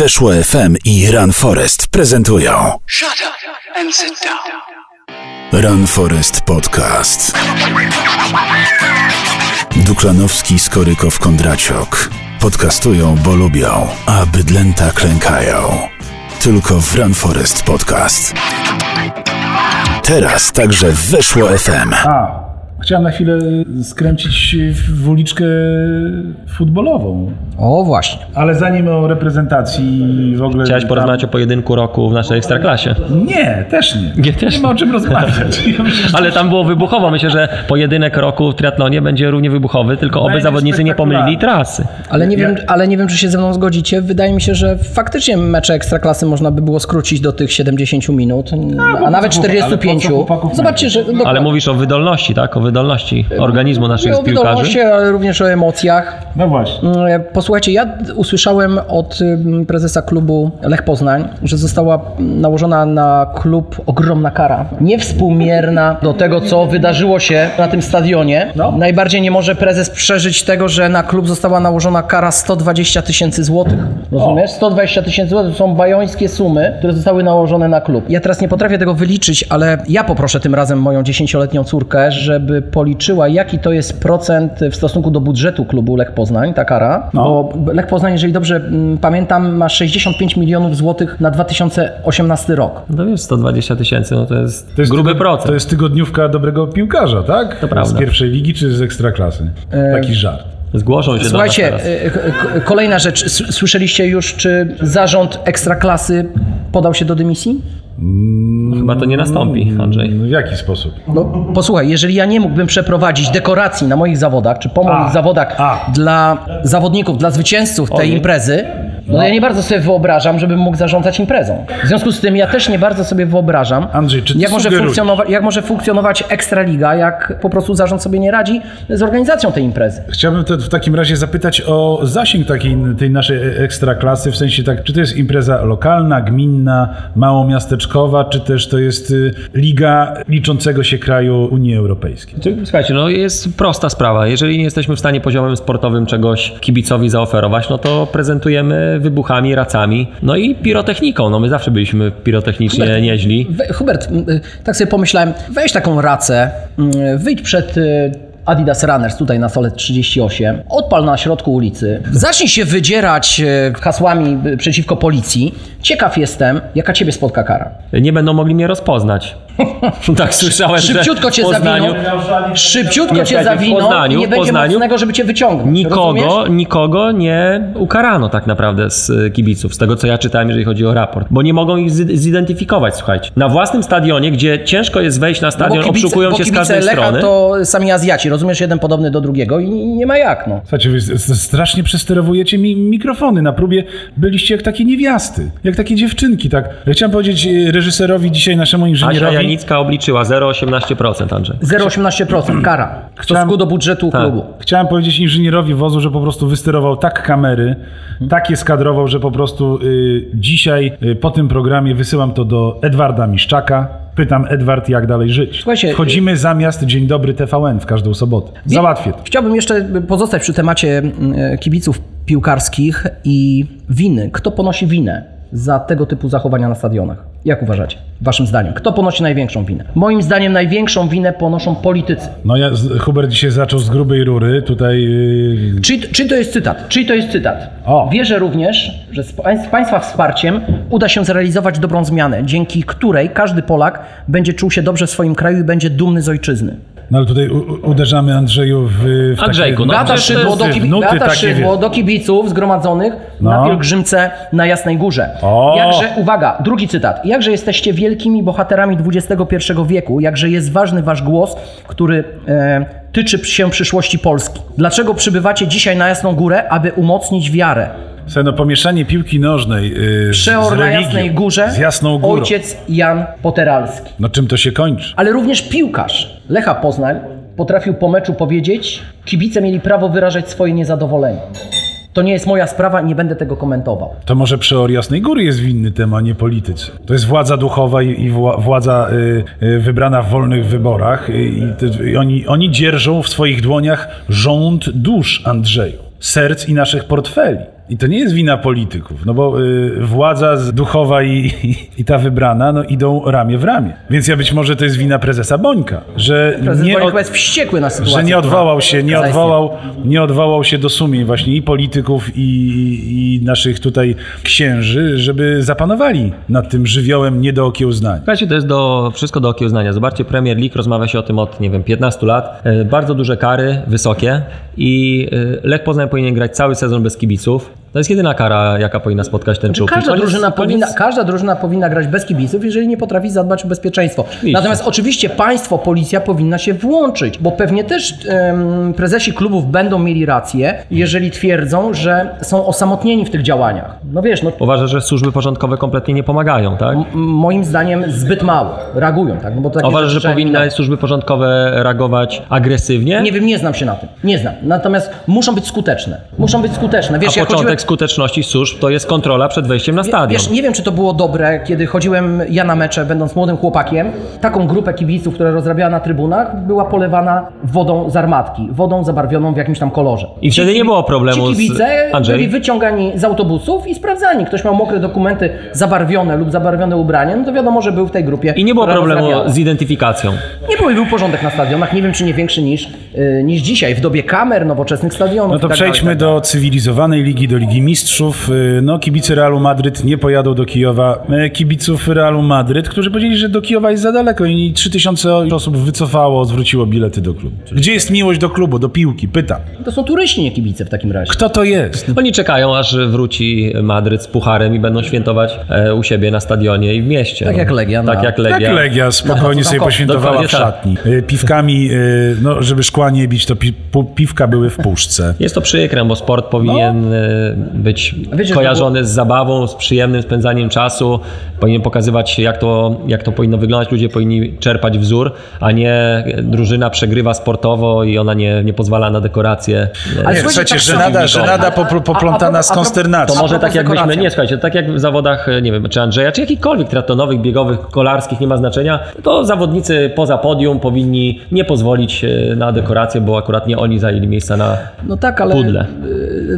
Weszło FM i Run Forest prezentują Shut up and sit down. Run Forest Podcast. Duklanowski, Skorykow, Kondraciok. Podcastują, bo lubią, a bydlęta klękają. Tylko w Run Forest Podcast. Teraz także w Weszło FM. A, chciałem na chwilę skręcić w uliczkę futbolową. O, właśnie. Ale zanim o reprezentacji w ogóle... Chciałeś tam- porozmawiać o pojedynku roku w naszej ekstraklasie. Nie, też nie. Nie, też nie ma o czym rozmawiać. Ale tam było wybuchowo. Myślę, że pojedynek roku w triatlonie będzie równie wybuchowy, tylko oby zawodnicy nie pomylili trasy. Ale nie, wiem, ale nie wiem, czy się ze mną zgodzicie. Wydaje mi się, że faktycznie mecze ekstraklasy można by było skrócić do tych 70 minut, a, po nawet co chłopak- ale po co 45. chłopaków Zobaczcie, że. dokładnie. Ale mówisz o wydolności, tak? O wydolności organizmu naszych o piłkarzy. wiadomości, ale również o emocjach. No właśnie. Mm, Posłuchajcie, ja usłyszałem od prezesa klubu Lech Poznań, że została nałożona na klub ogromna kara. Niewspółmierna do tego, co wydarzyło się na tym stadionie. No. Najbardziej nie może prezes przeżyć tego, że na klub została nałożona kara 120 tysięcy złotych. Rozumiesz? 120 tysięcy złotych to są bajońskie sumy, które zostały nałożone na klub. Ja teraz nie potrafię tego wyliczyć, ale ja poproszę tym razem moją 10-letnią córkę, żeby policzyła, jaki to jest procent w stosunku do budżetu klubu Lech Poznań, ta kara. No. Bo Lech Poznań, jeżeli dobrze mm, pamiętam, ma 65 milionów złotych na 2018 rok. No wiesz, 120 tysięcy, no to jest, To jest gruby tygo- procent. To jest tygodniówka dobrego piłkarza, tak? To prawda. Z pierwszej ligi czy z ekstraklasy? Taki żart. Zgłoszą się Słuchajcie, k- kolejna rzecz. Słyszeliście już, czy zarząd Ekstraklasy podał się do dymisji? Chyba to nie nastąpi, Andrzej. No, w jaki sposób? No, posłuchaj, jeżeli ja nie mógłbym przeprowadzić dekoracji na moich zawodach, czy po moich A, zawodach a. dla zawodników, dla zwycięzców tej imprezy, no, ja nie bardzo sobie wyobrażam, żebym mógł zarządzać imprezą. W związku z tym ja też nie bardzo sobie wyobrażam, Andrzej, czy jak, może funkcjonować, jak może funkcjonować Ekstraliga, jak po prostu zarząd sobie nie radzi z organizacją tej imprezy. Chciałbym w takim razie zapytać o zasięg takiej, tej naszej ekstraklasy, w sensie tak, czy to jest impreza lokalna, gminna, małomiasteczkowa, czy też to jest y, liga liczącego się kraju Unii Europejskiej? Czy- Słuchajcie, no jest prosta sprawa. Jeżeli nie jesteśmy w stanie poziomem sportowym czegoś kibicowi zaoferować, no to prezentujemy wybuchami, racami, no i pirotechniką. No my zawsze byliśmy pirotechnicznie nieźli. We, Hubert, tak sobie pomyślałem, weź taką racę, wyjdź przed y, Adidas Runners tutaj na Solet 38, odpal na środku ulicy, zacznij się wydzierać y, hasłami y, przeciwko policji. Ciekaw jestem, jaka ciebie spotka kara. Nie będą mogli mnie rozpoznać. tak słyszałem, Szybciutko że cię Poznaniu zawiną, szybciutko Nie, cię zawiną i Poznaniu- nie będzie Poznaniu mocnego, żeby cię wyciągnąć. Nikogo, Rozumiesz? nikogo nie ukarano tak naprawdę z y, kibiców, z tego co ja czytałem, jeżeli chodzi o raport. Bo nie mogą ich zi- zidentyfikować, słuchajcie. Na własnym stadionie, gdzie ciężko jest wejść na No stadion, obszukują bo cię z kibice każdej Lecha strony. to sami Azjaci, rozumiesz, jeden podobny do drugiego i nie ma jak, no. Słuchajcie, wy strasznie przesterowujecie mi mikrofony. Na próbie byliście jak takie niewiasty, jak takie dziewczynki, tak? Ja chciałem powiedzieć y, reżyserowi dzisiaj, naszemu inżynierowi... Janicka obliczyła 0,18%, Andrzej. 0,18% kara stosunku do budżetu Tak. klubu. Chciałem powiedzieć inżynierowi wozu, że po prostu wysterował tak kamery, tak je skadrował, że po prostu y, dzisiaj y, po tym programie wysyłam to do Edwarda Miszczaka. Pytam Edward, jak dalej żyć. Słuchajcie, Wchodzimy zamiast Dzień Dobry TVN w każdą sobotę. Załatwię to. Chciałbym jeszcze pozostać przy temacie mm, kibiców piłkarskich i winy. Kto ponosi winę za tego typu zachowania na stadionach? Jak uważacie? Waszym zdaniem. Kto ponosi największą winę? Moim zdaniem największą winę ponoszą politycy. No ja, Hubert dzisiaj zaczął z grubej rury, tutaj... y, Czy, czy to jest cytat? Czy to jest cytat? O. Wierzę również, że z Państwa wsparciem uda się zrealizować dobrą zmianę, dzięki której każdy Polak będzie czuł się dobrze w swoim kraju i będzie dumny z ojczyzny. No ale tutaj u, uderzamy Andrzeju w... w Andrzejku, no takie, Beata to Szydło, jest do, kibi- nuty Beata Szydło do kibiców zgromadzonych No. na pielgrzymce na Jasnej Górze. O! Jakże, uwaga, drugi cytat. Jakże jesteście wielkimi bohaterami XXI wieku, jakże jest ważny wasz głos, który e, tyczy się przyszłości Polski. Dlaczego przybywacie dzisiaj na Jasną Górę, aby umocnić wiarę? Słuchaj, no pomieszanie piłki nożnej yy, z, z Przeor na religią, Jasnej Górze, z Jasną Górą. ojciec Jan Poteralski. No czym to się kończy? Ale również piłkarz Lecha Poznań potrafił po meczu powiedzieć, kibice mieli prawo wyrażać swoje niezadowolenie. To nie jest moja sprawa i nie będę tego komentował. To może przeor Jasnej Góry jest winny temu, a nie politycy. To jest władza duchowa i, i wła- władza y, y, wybrana w wolnych wyborach y, i oni, oni dzierżą w swoich dłoniach rząd dusz Andrzeju, serc i naszych portfeli. I to nie jest wina polityków, no bo y, władza duchowa i, i, i ta wybrana no, idą ramię w ramię. Więc ja być może to jest wina prezesa Bońka, że Prezes nie, Boń od, jest wściekły na sytuację. że nie odwołał się, nie odwołał, nie odwołał się do sumień właśnie i polityków i, i naszych tutaj księży, żeby zapanowali nad tym żywiołem nie do okiełznania. Słuchajcie, to jest do, wszystko do okiełznania. Zobaczcie, Premier League rozmawia się o tym od, nie wiem, 15 lat. E, Bardzo duże kary, wysokie i e, Lech Poznań powinien grać cały sezon bez kibiców. To jest jedyna kara, jaka powinna spotkać ten. I Każda koniec- drużyna, koniec- powinna, każda drużyna powinna grać bez kibiców, jeżeli nie potrafi zadbać o bezpieczeństwo. Natomiast oczywiście państwo, policja powinna się włączyć, bo pewnie też em, prezesi klubów będą mieli rację, jeżeli twierdzą, że są osamotnieni w tych działaniach. No wiesz, no Uważasz, że służby porządkowe kompletnie nie pomagają, tak? m- moim zdaniem zbyt mało reagują, tak? No bo takie Uważasz, że powinny służby porządkowe reagować agresywnie? Nie wiem, nie znam się na tym. Nie znam. Natomiast muszą być skuteczne. Muszą być skuteczne. Wiesz, A ja początek skuteczności służb to jest kontrola przed wejściem na stadion. Wiesz, nie wiem, czy to było dobre, kiedy chodziłem ja na mecze, będąc młodym chłopakiem. Taką grupę kibiców, która rozrabiała na trybunach, była polewana wodą z armatki, wodą zabarwioną w jakimś tam kolorze. I wtedy Ci nie było problemu Ci z- kibice Andrzej? byli wyciągani z autobusów i sprawdzani. Ktoś miał mokre dokumenty zabarwione lub zabarwione ubranie, no to wiadomo, że był w tej grupie. I nie było problemu rozrabiała. z identyfikacją. Nie było, był porządek na stadionach, nie wiem, czy nie większy niż, yy, niż dzisiaj, w dobie kamer, nowoczesnych stadionów. No to tak przejdźmy tak dalej. do cywilizowanej ligi, do Ligi Mistrzów. Y, No, kibice Realu Madryt nie pojadą do Kijowa. Y, Kibiców Realu Madryt, którzy powiedzieli, że do Kijowa jest za daleko i 3000 osób wycofało, zwróciło bilety do klubu. Gdzie jest miłość do klubu, do piłki? Pytam. To są turyści, nie kibice w takim razie. Kto to jest? Oni czekają, aż wróci Madryt z pucharem i będą świętować e, u siebie na stadionie i w mieście. Tak no. jak Legia Tak na- jak Legia. Jak Legia spokojnie Na sobie poświętowała w tak. szatni. Y, Piwkami, y, no, żeby szkła nie bić, to pi piwka były w puszce. Jest to przykre, bo sport powinien e, być wiecie, kojarzony z zabawą, z przyjemnym spędzaniem czasu. Powinien pokazywać, jak to, jak to powinno wyglądać. Ludzie powinni czerpać wzór, a nie drużyna przegrywa sportowo i ona nie, nie pozwala na dekoracje. e, Ale Nie, słuchajcie, tak żenada, żenada A- a- popl- a- a- poplątana z konsternacją. To może tak jakbyśmy, nie słuchajcie, tak jak w zawodach, nie wiem, czy Andrzeja, czy jakichkolwiek triatlonowych, biegowych, kolarskich, nie ma znaczenia, to zawodnicy poza podium powinni nie pozwolić e, na dekorację, bo akurat nie oni zajęli miejsca na No tak, ale pudle.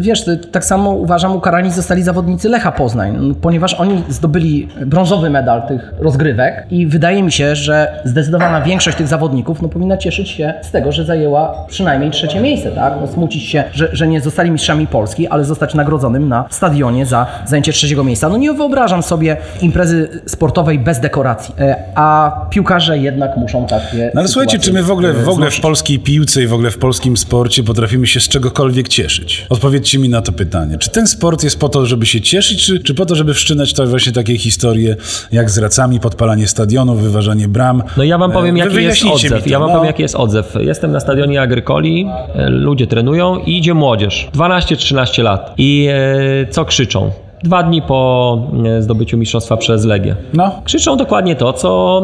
wiesz, tak samo uważam, ukarani zostali zawodnicy Lecha Poznań, ponieważ oni zdobyli brązowy medal tych rozgrywek i wydaje mi się, że zdecydowana większość tych zawodników no, powinna cieszyć się z tego, że zajęła przynajmniej trzecie miejsce, tak? No, smucić się, że, że nie zostali mistrzami Polski, ale zostać nagrodzonym na stadionie za zajęcie trzeciego miejsca. No nie wyobrażam sobie imprezy sportowej bez dekoracji, E, a piłkarze jednak muszą takie No ale słuchajcie, czy my w ogóle, w ogóle w polskiej piłce i w ogóle w polskim sporcie potrafimy się z czegokolwiek cieszyć? Odpowiedzcie mi na to pytanie. Czy ten sport jest po to, żeby się cieszyć, czy, czy po to, żeby wszczynać to właśnie takie historie jak z racami, podpalanie stadionów, wyważanie bram? No ja wam E, powiem, jaki jest odzew. to, Ja wam no. powiem, jaki jest odzew. Jestem na stadionie Agrykoli, e, ludzie trenują i idzie młodzież. 12-13 lat. I e, co krzyczą? Dwa dni po e, zdobyciu mistrzostwa przez Legię. No. Krzyczą dokładnie to, co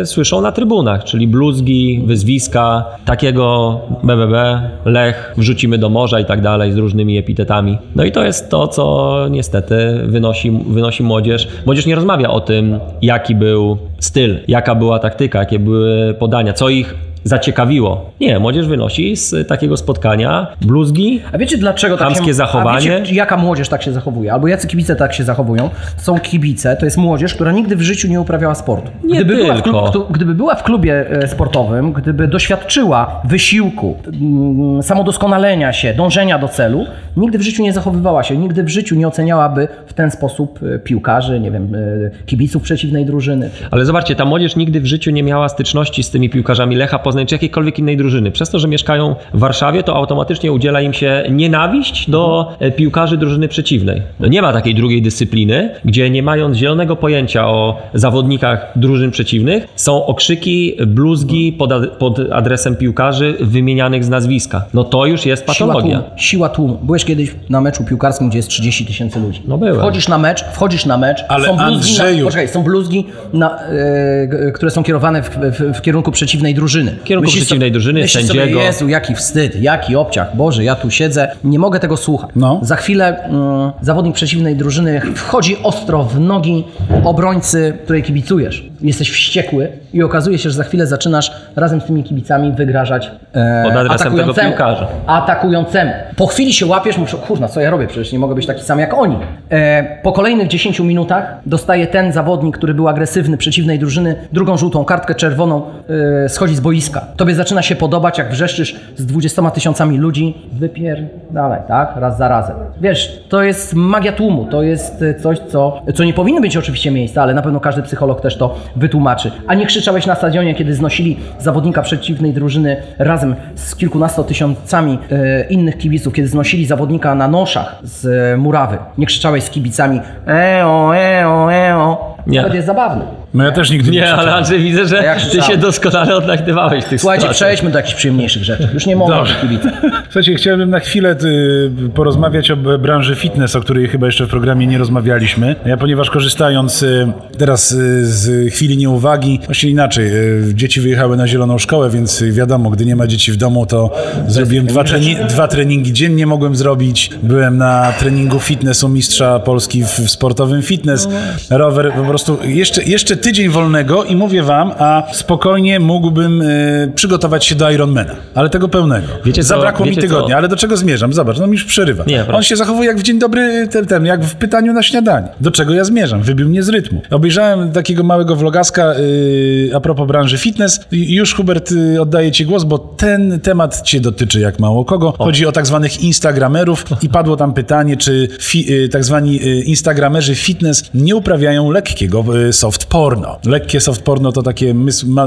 e, słyszą na trybunach, czyli bluzgi, wyzwiska, takiego BBB, Lech, wrzucimy do morza i tak dalej z różnymi epitetami. No i to jest to, co niestety wynosi, wynosi młodzież. Młodzież nie rozmawia o tym, jaki był styl, jaka była taktyka, jakie były podania, co ich zaciekawiło. Nie, młodzież wynosi z takiego spotkania bluzgi, A wiecie dlaczego tak Chamskie się... zachowanie? A wiecie, jaka młodzież tak się zachowuje? Albo jacy kibice tak się zachowują? Są kibice, to jest młodzież, która nigdy w życiu nie uprawiała sportu. Nie gdyby, była w, tylko. klub, gdyby była w klubie e, sportowym, gdyby doświadczyła wysiłku, mm, samodoskonalenia się, dążenia do celu, nigdy w życiu nie zachowywała się, nigdy w życiu nie oceniałaby w ten sposób e, piłkarzy, nie wiem, e, kibiców przeciwnej drużyny. Ale zobaczcie, ta młodzież nigdy w życiu nie miała styczności z tymi piłkarzami Lecha Poznań czy jakiejkolwiek innej drużyny. Przez to, że mieszkają w Warszawie, to automatycznie udziela im się nienawiść do e, piłkarzy drużyny przeciwnej. No nie ma takiej drugiej dyscypliny, gdzie nie mając zielonego pojęcia o zawodnikach drużyn przeciwnych, są okrzyki, bluzgi pod, ad- pod adresem piłkarzy wymienianych z nazwiska. No to już jest Siła patologia. tłumu, siła tłumu. Byłeś kiedyś na meczu piłkarskim, gdzie jest 30 tysięcy ludzi. No byłem. Wchodzisz na mecz, wchodzisz na mecz, Ale są bluzgi, na, poczekaj, są bluzgi, na, e, które są kierowane w, w, w kierunku przeciwnej drużyny. W kierunku przeciwnej drużyny, myślisz sędziego. Sobie, Jezu, jaki wstyd, jaki obciach, Boże, ja tu siedzę, nie mogę tego słuchać. No. Za chwilę mm, zawodnik przeciwnej drużyny wchodzi ostro w nogi obrońcy, której kibicujesz. Jesteś wściekły i okazuje się, że za chwilę zaczynasz razem z tymi kibicami wygrażać e, Pod adresem tego piłkarza. Atakującemu. Po chwili się łapiesz, mówisz, kurna, co ja robię, przecież nie mogę być taki sam jak oni. E, po kolejnych 10 minutach dostaje ten zawodnik, który był agresywny przeciwnej drużyny, drugą żółtą kartkę czerwoną, e, schodzi z boiska. Tobie zaczyna się podobać, jak wrzeszczysz z 20 tysiącami ludzi, wypier dalej, tak? Raz za razem. Wiesz, to jest magia tłumu, to jest e, coś, co, co nie powinno być oczywiście miejsca, ale na pewno każdy psycholog też to wytłumaczy. A nie krzyczałeś na stadionie, kiedy znosili zawodnika przeciwnej drużyny razem z kilkunastu tysiącami e, innych kibiców, kiedy znosili zawodnika na noszach z e, murawy. Nie krzyczałeś z kibicami eo, eo, eo. Nie. Nawet jest zabawny. No ja też nigdy nie Nie, ale. Andrzej, widzę, że jak ty się doskonale odnajdywałeś w tych Słuchajcie, sytuacjach. przejdźmy do jakichś przyjemniejszych rzeczy. Już nie mogę kibicach. Słuchajcie, chciałbym na chwilę y, porozmawiać o branży fitness, o której chyba jeszcze w programie nie rozmawialiśmy. Ja ponieważ korzystając y, teraz y, z chwili nieuwagi, właściwie inaczej, dzieci wyjechały na zieloną szkołę, więc wiadomo, gdy nie ma dzieci w domu, to zrobiłem dwa, treni- dwa treningi dziennie mogłem zrobić. Byłem na treningu fitness u mistrza Polski w, w sportowym fitness. Rower po prostu jeszcze, jeszcze tydzień wolnego i mówię wam, a spokojnie mógłbym y, przygotować się do Ironmana, ale tego pełnego. Wiecie co? Zabrakło mi Wiecie tygodnia, co? ale do czego zmierzam? Zobacz, no mi już przerywa. Nie. On się zachowuje jak w dzień dobry, ten, ten, jak w pytaniu na śniadanie. Do czego ja zmierzam? Wybił mnie z rytmu. Obejrzałem takiego małego vlogaska yy, a propos branży fitness. Już Hubert yy, oddaję ci głos, bo ten temat cię dotyczy jak mało kogo. Chodzi o tak zwanych instagramerów i padło tam pytanie, czy fi, yy, tak zwani yy, instagramerzy fitness nie uprawiają lekkiego yy, soft porno. Lekkie soft porno to takie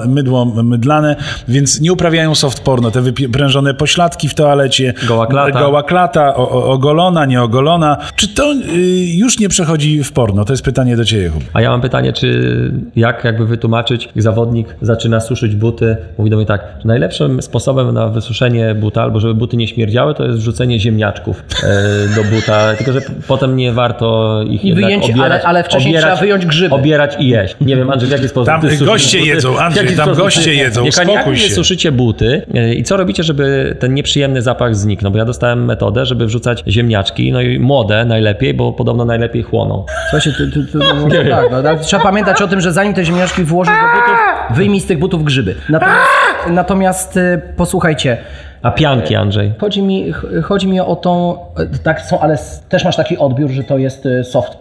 mydło mydlane, więc nie uprawiają soft porno. Te wyprężone pośladki w toalecie, Goła klata. goła klata, o, o, ogolona, nieogolona. Czy to y, już nie przechodzi w porno? To jest pytanie do ciebie, Hub. A ja mam pytanie, czy jak jakby wytłumaczyć, jak zawodnik zaczyna suszyć buty, mówi do mnie tak, że najlepszym sposobem na wysuszenie buta, albo żeby buty nie śmierdziały, to jest wrzucenie ziemniaczków e, do buta, tylko że potem nie warto ich I jednak wyjęcie, obierać, ale- ale wcześniej obierać, trzeba wyjąć grzyby. Obierać i jeść. Nie wiem, Andrzej, w jaki sposób Tam goście buty? jedzą, Andrzej, tam sposób goście ty- jedzą, wy się. suszycie buty e, i co robicie, żeby ten nieprzyjemny zapach zniknął? Bo ja dostałem metodę, żeby wrzucać ziemniaczki, no i młode najlepiej, bo podobno najlepiej chłoną. Słuchajcie, ty, ty, ty, no, tak, no, tak, trzeba pamiętać o tym, że zanim te ziemniaczki włożysz do butów, wyjmij z tych butów grzyby. Natomiast, natomiast y, posłuchajcie, A pianki, Andrzej? chodzi mi, ch- chodzi mi o tą, y, tak są, ale też masz taki odbiór, że to jest y, soft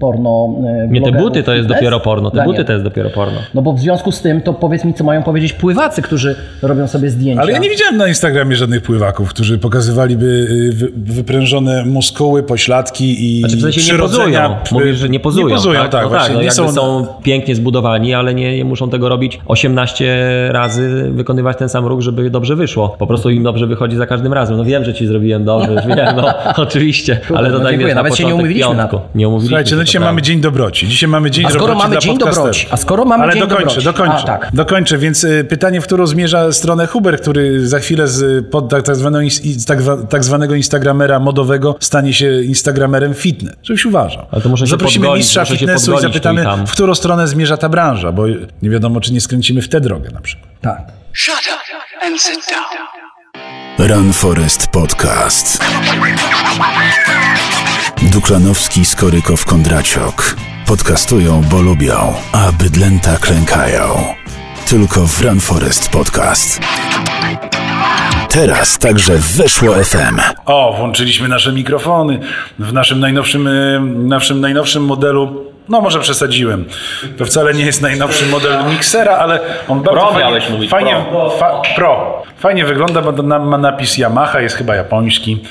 porno. y, Nie, te buty to jest dopiero porno. Te Daniel. buty to jest dopiero porno. No bo w związku z tym, to powiedz mi, co mają powiedzieć pływacy, którzy robią sobie zdjęcia. Ale ja nie widziałem na Instagramie żadnych pływaków, którzy pokazywaliby y, wy, wyprężone muskuły, pośladki i Znaczy w sensie nie pozują. Mówisz, że nie pozują. Nie pozują, tak. no właśnie, no nie jakby są... pięknie zbudowani, ale nie, nie muszą tego robić 18 razy, wykonywać ten sam ruch, żeby dobrze wyszło. Po prostu im dobrze wychodzi za każdym razem. No wiem, że ci zrobiłem dobrze, już wiem, no oczywiście. Ale to no tak wiesz, na nawet się nie umówiliśmy na piątku. to. Nie umówiliśmy Słuchajcie, no dzisiaj mamy dzień dobroci. Dzisiaj mamy dzień A skoro dobroci mamy dla dzień dobroci, a skoro mamy Ale dzień dokończę, dobroci. dokończę. A, tak. Dokończę, więc y, pytanie, w którą zmierza stronę Huber, który za chwilę z pod tak, tak, zwaną, ins- tak, zwa- tak zwanego instagramera modowego stanie się instagramerem fitness. Żebyś uważał. Ale to muszę się Zaprosimy podgolić, mistrza fitnessu i i zapytamy, tam. w którą stronę zmierza ta branża, bo nie wiadomo, czy nie skręcimy w tę drogę na przykład. Tak. Shut up and sit down. Run Forest Podcast. Duklanowski, Skorykow, Kondraciok. Podcastują, bo lubią, a bydlęta klękają. Tylko w Run Forest Podcast. Teraz także weszło FM. O, włączyliśmy nasze mikrofony w naszym najnowszym, y, naszym najnowszym modelu. No może przesadziłem. To wcale nie jest najnowszy model miksera, ale on bardzo Pro fajnie, miałeś mówić, fajnie pro. Fa, pro. Fajnie wygląda, bo na, ma napis Yamaha, jest chyba japoński.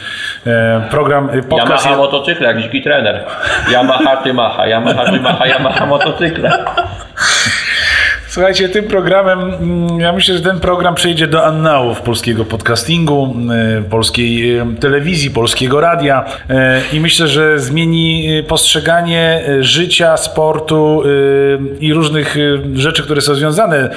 E, program, y, podcast Yamaha motocykle, jak dziki trener. Yamaha, ty macha, Yamaha, ty macha, Yamaha motocykle. Słuchajcie, tym programem, mm, ja myślę, że ten program przejdzie do annałów polskiego podcastingu, y, polskiej y, telewizji, polskiego radia y, i myślę, że zmieni postrzeganie życia, sportu i różnych rzeczy, które są związane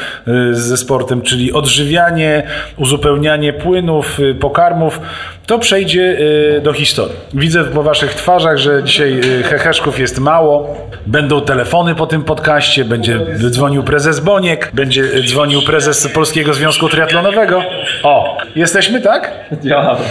ze sportem, czyli odżywianie, uzupełnianie płynów, pokarmów. To przejdzie y, do historii. Widzę po waszych twarzach, że dzisiaj y, heheszków jest mało. Będą telefony po tym podcaście, będzie dzwonił prezes Boniek, będzie dzwonił prezes Polskiego Związku Triatlonowego. O, jesteśmy, tak? Ja.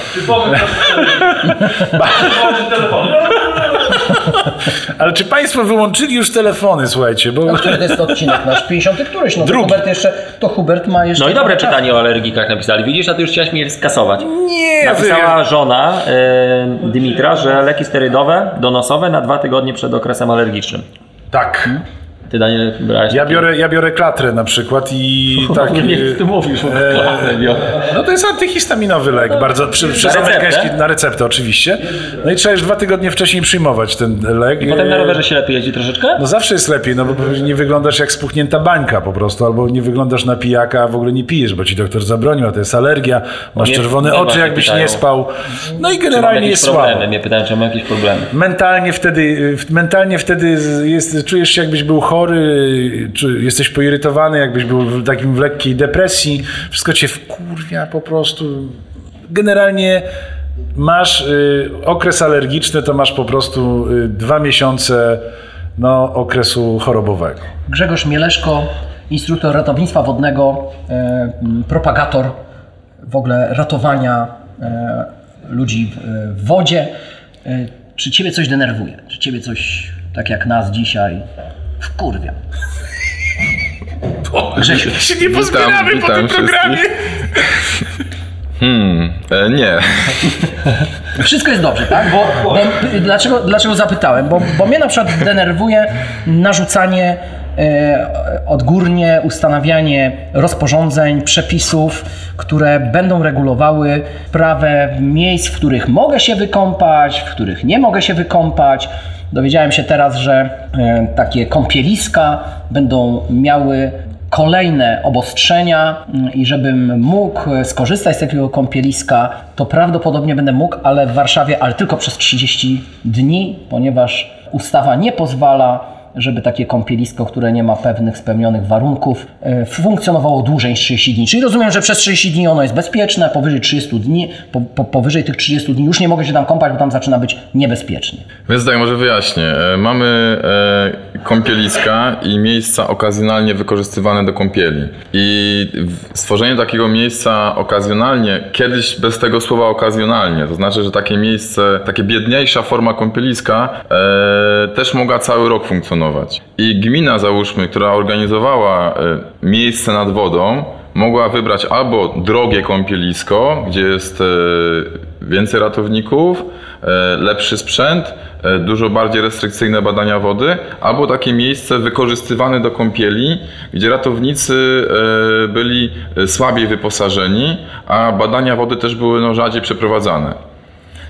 Ale czy Państwo wyłączyli już telefony, słuchajcie, bo... Który to jest odcinek nasz? 50 któryś? No to Drugi. Hubert jeszcze, to Hubert ma jeszcze... No i dobre czas. pytanie o alergikach napisali. Widzisz, a ty już chciałeś mnie skasować. Nie, Napisała żona e, Dymitra, że leki sterydowe donosowe na dwa tygodnie przed okresem alergicznym. Tak. Ty, Daniel, brałeś Ja biorę, ja biorę klatrę na przykład i tak... Nie, y, ty mówisz, e, klatrę biorę. No to jest antyhistaminowy lek, bardzo przy, przy Na receptę? na receptę oczywiście. No i trzeba już dwa tygodnie wcześniej przyjmować ten lek. Potem na E, rowerze się lepiej jeździ troszeczkę? No zawsze jest lepiej, no bo nie wyglądasz jak spuchnięta bańka po prostu, albo nie wyglądasz na pijaka, a w ogóle nie pijesz, bo ci doktor zabronił, a to jest alergia, masz czerwone oczy, jakbyś pytają. nie spał. No i generalnie jest problemy? słabo. Mnie pytają, czy mam jakieś problemy. Mentalnie wtedy, mentalnie wtedy jest, czujesz się jakbyś był chory, czy jesteś poirytowany, jakbyś był w takim w lekkiej depresji, wszystko cię wkurwia po prostu. Generalnie masz y, okres alergiczny, to masz po prostu y, dwa miesiące no, okresu chorobowego. Grzegorz Mieleszko, instruktor ratownictwa wodnego, m, propagator w ogóle ratowania e, ludzi w, w wodzie. E, czy Ciebie coś denerwuje? Czy Ciebie coś, tak jak nas dzisiaj, wkurwia? Grzesiu, się nie pozbieramy po tym programie. Hmm, e, nie. Wszystko jest dobrze, tak? Bo, bo dlaczego, dlaczego zapytałem? Bo, bo mnie na przykład denerwuje narzucanie e, odgórnie, ustanawianie rozporządzeń, przepisów, które będą regulowały prawę miejsc, w których mogę się wykąpać, w których nie mogę się wykąpać. Dowiedziałem się teraz, że e, takie kąpieliska będą miały kolejne obostrzenia mm, i żebym mógł e, skorzystać z takiego kąpieliska, to prawdopodobnie będę mógł, ale w Warszawie, ale tylko przez 30 dni, ponieważ ustawa nie pozwala, żeby takie kąpielisko, które nie ma pewnych spełnionych warunków, e, funkcjonowało dłużej niż 30 dni. Czyli rozumiem, że przez 30 dni ono jest bezpieczne, powyżej 30 dni, po, po, powyżej tych 30 dni już nie mogę się tam kąpać, bo tam zaczyna być niebezpiecznie. Więc tak, może wyjaśnię. E, Mamy e, kąpieliska i miejsca okazjonalnie wykorzystywane do kąpieli. I stworzenie takiego miejsca okazjonalnie, kiedyś bez tego słowa okazjonalnie, to znaczy, że takie miejsce, takie biedniejsza forma kąpieliska e, też mogła cały rok funkcjonować. I gmina, załóżmy, która organizowała e, miejsce nad wodą, mogła wybrać albo drogie kąpielisko, gdzie jest e, więcej ratowników, e, lepszy sprzęt, e, dużo bardziej restrykcyjne badania wody, albo takie miejsce wykorzystywane do kąpieli, gdzie ratownicy byli słabiej wyposażeni, a badania wody też były no, rzadziej przeprowadzane.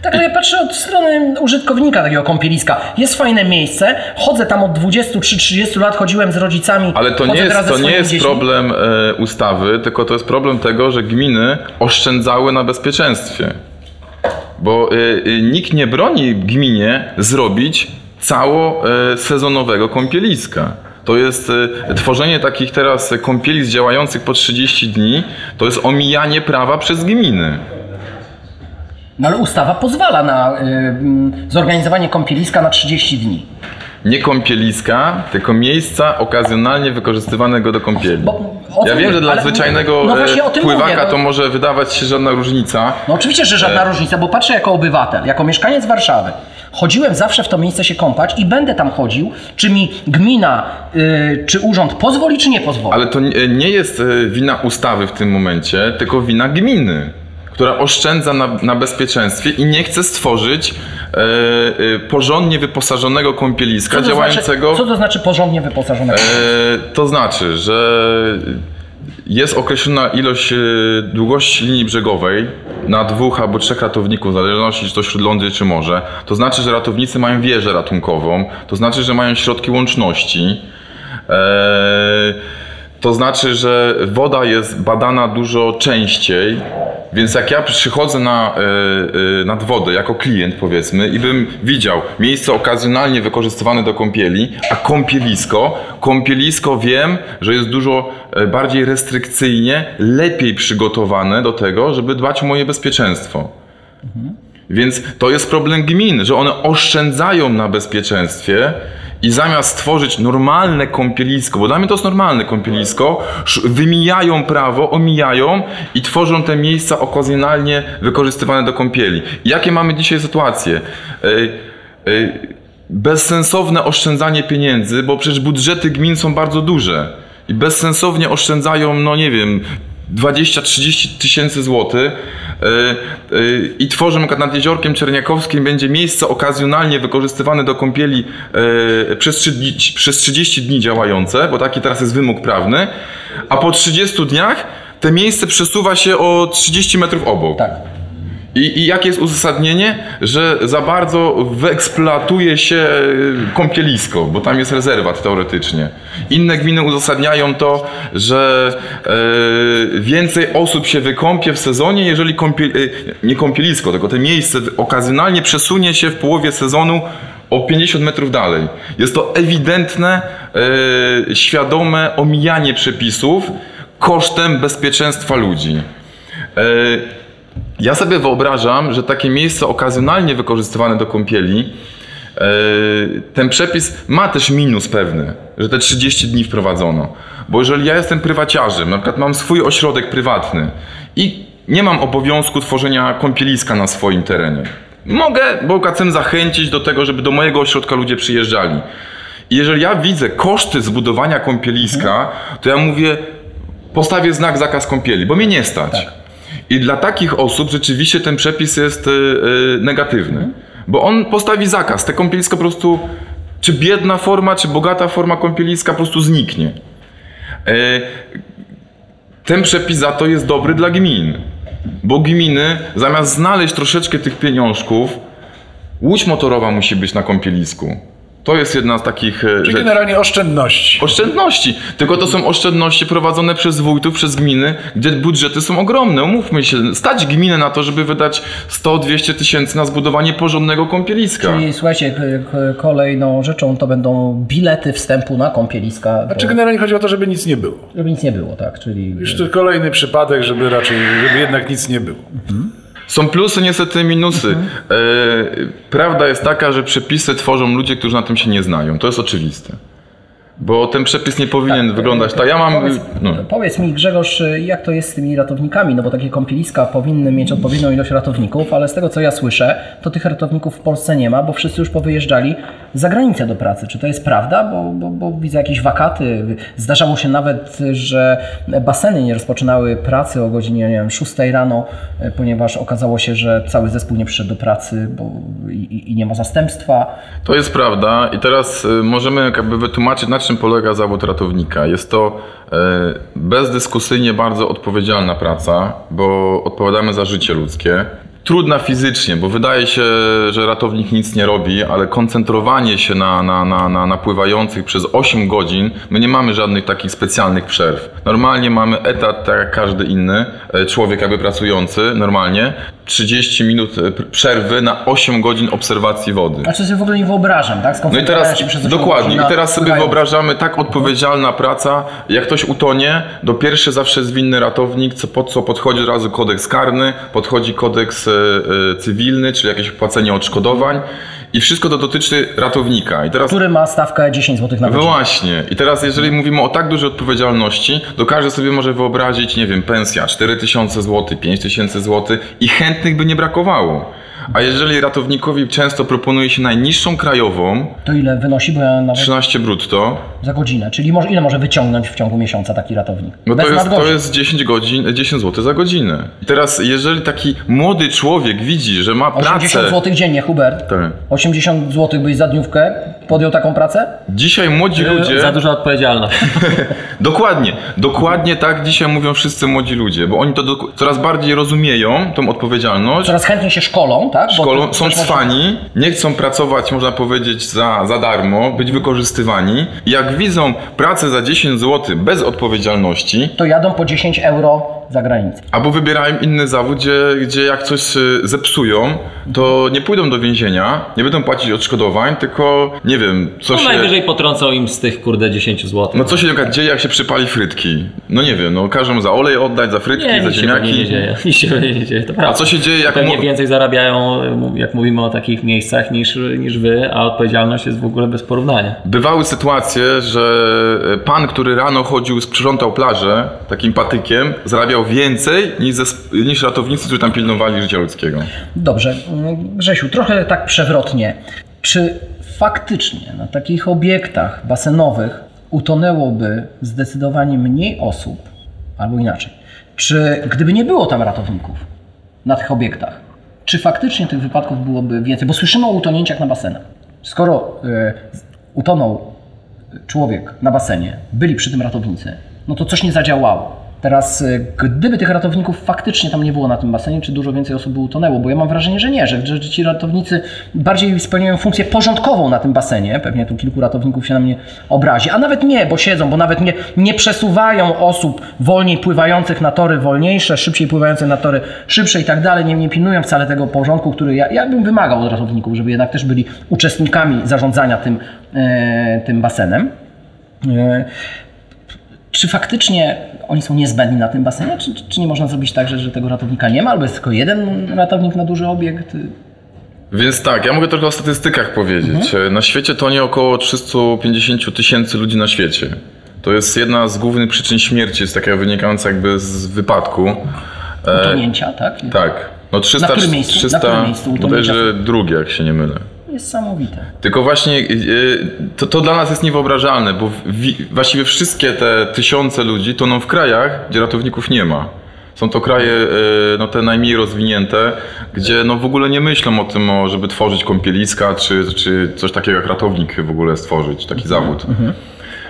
Tak, ale ja patrzę od strony użytkownika takiego kąpieliska. Jest fajne miejsce, chodzę tam od 20 czy 30 lat, chodziłem z rodzicami. Ale to nie jest, to nie jest problem e, ustawy, tylko to jest problem tego, że gminy oszczędzały na bezpieczeństwie. Bo e, e, nikt nie broni gminie zrobić cało sezonowego kąpieliska. To jest tworzenie takich teraz kąpielisk działających po 30 dni, to jest omijanie prawa przez gminy. No ale ustawa pozwala na y, mm, zorganizowanie kąpieliska na 30 dni. Nie kąpieliska, tylko miejsca okazjonalnie wykorzystywanego do kąpieli. Bo, Ja wiem, że dla zwyczajnego no e, pływaka mówię, no. to może wydawać się żadna różnica. No oczywiście, że E. żadna różnica, bo patrzę jako obywatel, jako mieszkaniec Warszawy. Chodziłem zawsze w to miejsce się kąpać i będę tam chodził, czy mi gmina, y, czy urząd pozwoli, czy nie pozwoli. Ale to nie nie jest e, wina ustawy w tym momencie, tylko wina gminy, która oszczędza na, na bezpieczeństwie i nie chce stworzyć e, e, porządnie wyposażonego kąpieliska Co to, działającego. znaczy, co to znaczy porządnie wyposażonego? E, to znaczy, że jest określona ilość e, długości linii brzegowej na dwóch albo trzech ratowników, w zależności czy to śródlądy czy morze. To znaczy, że ratownicy mają wieżę ratunkową, to znaczy, że mają środki łączności. E, to znaczy, że woda jest badana dużo częściej, więc jak ja przychodzę na, e, e, nad wodę jako klient powiedzmy i bym widział miejsce okazjonalnie wykorzystywane do kąpieli, a kąpielisko, kąpielisko wiem, że jest dużo e, bardziej restrykcyjnie, lepiej przygotowane do tego, żeby dbać o moje bezpieczeństwo. Więc to jest problem gmin, że one oszczędzają na bezpieczeństwie i zamiast stworzyć normalne kąpielisko, bo dla mnie to jest normalne kąpielisko, wymijają prawo, omijają i tworzą te miejsca okazjonalnie wykorzystywane do kąpieli. Jakie mamy dzisiaj sytuacje? Ej, ej, bezsensowne oszczędzanie pieniędzy, bo przecież budżety gmin są bardzo duże i bezsensownie oszczędzają, no nie wiem, 20-30 tysięcy złotych yy, yy, i przykład nad Jeziorkiem Czerniakowskim będzie miejsce okazjonalnie wykorzystywane do kąpieli yy, przez, 3 dni, przez 30 dni działające, bo taki teraz jest wymóg prawny, a po 30 dniach te miejsce przesuwa się o 30 metrów obok. Tak. I, I jakie jest uzasadnienie? Że za bardzo wyeksploatuje się e, kąpielisko, bo tam jest rezerwat teoretycznie. Inne gminy uzasadniają to, że e, więcej osób się wykąpie w sezonie, jeżeli kąpie, e, nie kąpielisko, tylko to miejsce okazjonalnie przesunie się w połowie sezonu o 50 metrów dalej. Jest to ewidentne, e, świadome omijanie przepisów kosztem bezpieczeństwa ludzi. Ja sobie wyobrażam, że takie miejsce okazjonalnie wykorzystywane do kąpieli, e, ten przepis ma też minus pewny, że te 30 dni wprowadzono. Bo jeżeli ja jestem prywaciarzem, na przykład mam swój ośrodek prywatny i nie mam obowiązku tworzenia kąpieliska na swoim terenie. Mogę, bo chcę zachęcić do tego, żeby do mojego ośrodka ludzie przyjeżdżali. I jeżeli ja widzę koszty zbudowania kąpieliska, to ja mówię, postawię znak zakaz kąpieli, bo mnie nie stać. I dla takich osób rzeczywiście ten przepis jest y, y, negatywny, bo on postawi zakaz. Te kąpielisko po prostu, czy biedna forma, czy bogata forma kąpieliska po prostu zniknie. E, ten przepis za to jest dobry dla gmin, bo gminy zamiast znaleźć troszeczkę tych pieniążków, łódź motorowa musi być na kąpielisku. To jest jedna z takich e, Czyli rzeczy. generalnie oszczędności. Oszczędności. Tylko to są oszczędności prowadzone przez wójtów, przez gminy, gdzie budżety są ogromne. Umówmy się, stać gminę na to, żeby wydać 100-200 tysięcy na zbudowanie porządnego kąpieliska. Czyli słuchajcie, kolejną rzeczą to będą bilety wstępu na kąpieliska. Znaczy generalnie chodzi o to, żeby nic nie było. Żeby nic nie było, tak? Czyli Już to kolejny przypadek, żeby raczej, żeby jednak nic nie było. Są plusy, niestety minusy. Mhm. E, prawda jest taka, że przepisy tworzą ludzie, którzy na tym się nie znają. To jest oczywiste. Bo ten przepis nie powinien wyglądać tak. Ja mam. Powiedz, No. powiedz mi Grzegorz, jak to jest z tymi ratownikami, no bo takie kąpieliska powinny mieć odpowiednią ilość ratowników, ale z tego co ja słyszę, to tych ratowników w Polsce nie ma, bo wszyscy już powyjeżdżali za granicę do pracy. Czy to jest prawda? Bo, bo, bo widzę jakieś wakaty. Zdarzało się nawet, że baseny nie rozpoczynały pracy o godzinie nie wiem, 6 rano, e, ponieważ okazało się, że cały zespół nie przyszedł do pracy bo i, i- nie ma zastępstwa. To jest prawda i teraz y, możemy jakby wytłumaczyć, na czym polega zawód ratownika. Jest to e, bezdyskusyjnie bardzo odpowiedzialna praca, bo odpowiadamy za życie ludzkie. Trudna fizycznie, bo wydaje się, że ratownik nic nie robi, ale koncentrowanie się na, na, na, na napływających przez 8 godzin, my nie mamy żadnych takich specjalnych przerw. Normalnie mamy etat, tak jak każdy inny e, człowiek jakby pracujący, normalnie. 30 minut e, pr- przerwy na 8 godzin obserwacji wody. A co sobie w ogóle nie wyobrażam, tak? No i teraz, dokładnie, i na teraz sobie pływając. wyobrażamy tak odpowiedzialna praca, jak ktoś utonie, do pierwszy zawsze jest winny ratownik, co, po co podchodzi od razu kodeks karny, podchodzi kodeks e, cywilny, czyli jakieś płacenie odszkodowań i wszystko to dotyczy ratownika. I teraz Który ma stawkę 10 zł na godzinę. właśnie. I teraz, jeżeli mówimy o tak dużej odpowiedzialności, to każdy sobie może wyobrazić, nie wiem, pensja 4000 zł, 5000 zł i chętnych by nie brakowało. A jeżeli ratownikowi często proponuje się najniższą krajową, To ile wynosi, bo ja nawet 13 brutto, za godzinę, czyli może, ile może wyciągnąć w ciągu miesiąca taki ratownik? no Bez to jest, to jest 10 godzin, 10 zł za godzinę. I teraz, jeżeli taki młody człowiek widzi, że ma 80 pracę... zł dziennie, Hubert. Tak. 80 zł byś za dniówkę podjął taką pracę? Dzisiaj młodzi ludzie... Za duża odpowiedzialność. Dokładnie, dokładnie tak dzisiaj mówią wszyscy młodzi ludzie, bo oni to dok- coraz bardziej rozumieją, tą odpowiedzialność. Coraz chętniej się szkolą, tak? Szkolą, są cwani, nie chcą pracować, można powiedzieć, za, za darmo, być wykorzystywani. Jak widzą pracę za 10 zł bez odpowiedzialności, To jadą po 10 euro za granicę. albo wybierają inny zawód, gdzie, gdzie jak coś y, zepsują, to nie pójdą do więzienia, nie będą płacić odszkodowań, tylko nie wiem, co No się... najwyżej potrącą im z tych kurde 10 zł. No co się na przykład dzieje, jak się przypali frytki? No nie wiem, no każą za olej oddać, za frytki, nie, za pewnie nie ziemniaki. dzieje. Nic się nie dzieje, to prawda. A co się dzieje, jak Pewnie więcej zarabiają, jak mówimy o takich miejscach, niż, niż wy, a odpowiedzialność jest w ogóle bez porównania. Bywały sytuacje, że pan, który rano chodził, sprzątał plażę takim patykiem, zarabiał więcej niż, niż ratownicy, którzy tam pilnowali życia ludzkiego. Dobrze, Grzesiu, trochę tak przewrotnie. Czy faktycznie na takich obiektach basenowych utonęłoby zdecydowanie mniej osób, albo inaczej, czy gdyby nie było tam ratowników na tych obiektach, czy faktycznie tych wypadków byłoby więcej? Bo słyszymy o utonięciach na basenach. Skoro y, utonął człowiek na basenie, byli przy tym ratownicy, no to coś nie zadziałało. Teraz, y, gdyby tych ratowników faktycznie tam nie było na tym basenie, czy dużo więcej osób by utonęło? Bo ja mam wrażenie, że nie, że, że ci ratownicy bardziej spełniają funkcję porządkową na tym basenie. Pewnie tu kilku ratowników się na mnie obrazi, a nawet nie, bo siedzą, bo nawet nie, nie przesuwają osób wolniej pływających na tory wolniejsze, szybciej pływających na tory szybsze i tak dalej. Nie, nie pilnują wcale tego porządku, który ja, ja bym wymagał od ratowników, żeby jednak też byli uczestnikami zarządzania tym, e, tym basenem. E, czy faktycznie oni są niezbędni na tym basenie, czy, czy nie można zrobić tak, że, że tego ratownika nie ma, albo jest tylko jeden ratownik na duży obiekt? Więc tak, ja mogę trochę o statystykach powiedzieć. Na świecie to nie około 350 tysięcy ludzi na świecie. To jest jedna z głównych przyczyn śmierci, jest taka wynikająca jakby z wypadku. Utonięcia, tak? Tak. No 300, Na którym miejscu? 300 Na którym miejscu bodajże utonięcia drugie, jak się nie mylę. Niesamowite. Tylko właśnie y, to, to dla nas jest niewyobrażalne, bo wi- właściwie wszystkie te tysiące ludzi toną w krajach, gdzie ratowników nie ma. Są to kraje y, no, te najmniej rozwinięte, gdzie no, w ogóle nie myślą o tym, o, żeby tworzyć kąpieliska, czy, czy coś takiego jak ratownik w ogóle stworzyć, taki zawód.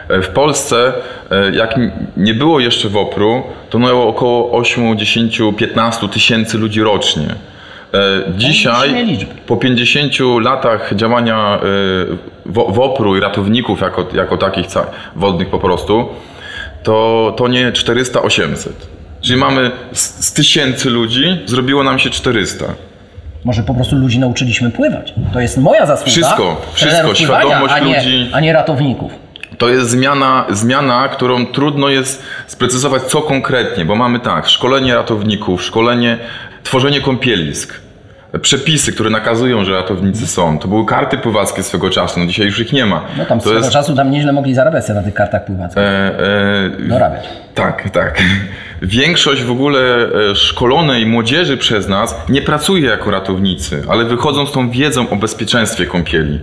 E, W Polsce, e, jak nie było jeszcze WOPR-u, tonęło około 8, 10, 15 tysięcy ludzi rocznie. E, Dzisiaj, po 50 latach działania e, wo- WOPR-u i ratowników jako, jako takich wodnych po prostu, to, to nie 400-800. Czyli mamy z, z tysięcy ludzi, zrobiło nam się 400. Może po prostu ludzi nauczyliśmy pływać. To jest moja zasługa. Wszystko, wszystko, świadomość a nie, ludzi. A nie ratowników. To jest zmiana, zmiana, którą trudno jest sprecyzować co konkretnie, bo mamy tak, szkolenie ratowników, szkolenie, tworzenie kąpielisk, przepisy, które nakazują, że ratownicy są. To były karty pływackie swego czasu, no dzisiaj już ich nie ma. No tam to swego czasu tam nieźle mogli zarabiać sobie na tych kartach pływackich. e, e, Dorabiać. tak, tak. Większość w ogóle e, szkolonej młodzieży przez nas nie pracuje jako ratownicy, ale wychodzą z tą wiedzą o bezpieczeństwie kąpieli.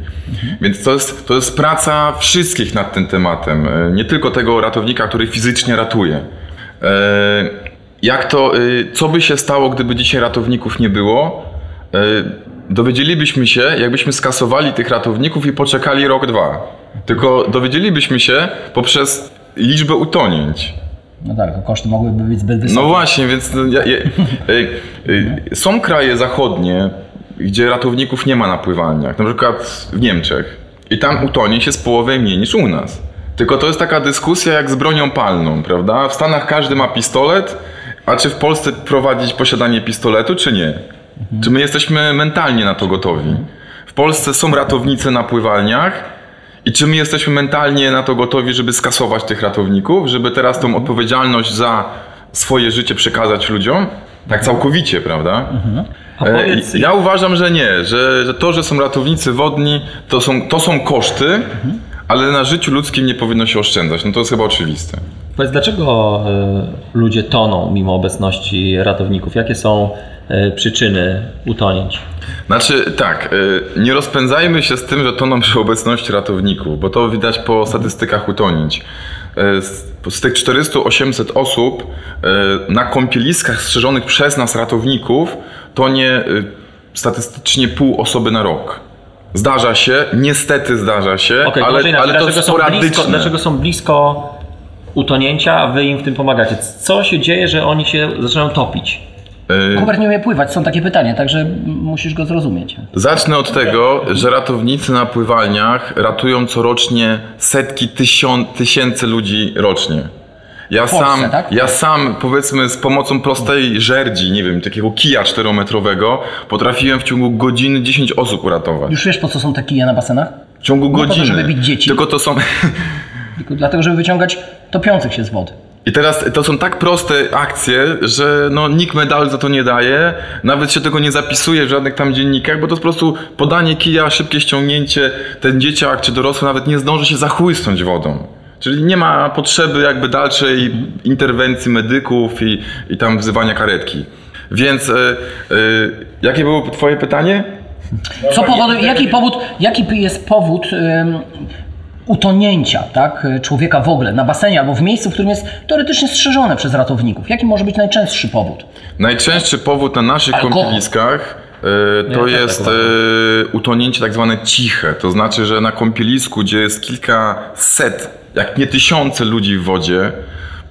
Więc to jest, to jest praca wszystkich nad tym tematem, e, nie tylko tego ratownika, który fizycznie ratuje. E, Jak to, e, co by się stało, gdyby dzisiaj ratowników nie było? E, Dowiedzielibyśmy się, jakbyśmy skasowali tych ratowników i poczekali rok, dwa. Tylko dowiedzielibyśmy się poprzez liczbę utonięć. No tak, to koszty mogłyby być zbyt wysokie. No właśnie, więc no, ja, ja, y, y, są kraje zachodnie, gdzie ratowników nie ma na pływalniach, na przykład w Niemczech. I tam utonięć jest połowę mniej niż u nas. Tylko to jest taka dyskusja jak z bronią palną, prawda? W Stanach każdy ma pistolet, a czy w Polsce prowadzić posiadanie pistoletu, czy nie? Czy my jesteśmy mentalnie na to gotowi? W Polsce są ratownicy na pływalniach, i czy my jesteśmy mentalnie na to gotowi, żeby skasować tych ratowników, żeby teraz tą odpowiedzialność za swoje życie przekazać ludziom? Tak całkowicie, prawda? E, powiedz- Ja uważam, że nie, że, że to, że są ratownicy wodni, to są, to są koszty, ale na życiu ludzkim nie powinno się oszczędzać. No to jest chyba oczywiste. Powiedz, dlaczego y, ludzie toną mimo obecności ratowników? Jakie są y, przyczyny utonięć? Znaczy tak, y, nie rozpędzajmy się z tym, że toną przy obecności ratowników, bo to widać po statystykach utonięć. Z, tych 400-800 osób na kąpieliskach strzeżonych przez nas ratowników tonie statystycznie pół osoby na rok. Zdarza się, niestety zdarza się, Okej, ale, inaczej. ale to dlaczego, są sporadyczne. blisko, dlaczego są blisko utonięcia, a wy im w tym pomagacie? Co się dzieje, że oni się zaczynają topić? Y, Hubert nie umie pływać, są takie pytania, także musisz go zrozumieć. Zacznę od tego, że ratownicy na pływalniach ratują corocznie setki tysiąc, tysięcy ludzi rocznie. Ja Polsce, sam, tak? ja sam, powiedzmy, z pomocą prostej żerdzi, nie wiem, takiego kija czterometrowego, potrafiłem w ciągu godziny 10 osób uratować. Już wiesz, po co są te kije na basenach? W ciągu po to, godziny. żeby bić dzieci. Tylko to są. Tylko dlatego, żeby wyciągać topiących się z wody. I teraz to są tak proste akcje, że no, nikt medalu za to nie daje, nawet się tego nie zapisuje w żadnych tam dziennikach, bo to jest po prostu podanie kija, szybkie ściągnięcie, ten dzieciak czy dorosły nawet nie zdąży się zachłysnąć wodą. Czyli nie ma potrzeby jakby dalszej interwencji medyków i, i tam wzywania karetki. Więc e, e, jakie było twoje pytanie? Co powoduje, jaki, powód, jaki jest powód ym, utonięcia tak, człowieka w ogóle na basenie albo w miejscu, w którym jest teoretycznie strzeżone przez ratowników? Jaki może być najczęstszy powód? Najczęstszy powód na naszych Alkohol. kąpieliskach e, to Ja też jest tak e, utonięcie tak zwane ciche. To znaczy, że na kąpielisku, gdzie jest kilkaset, jak nie tysiące ludzi w wodzie,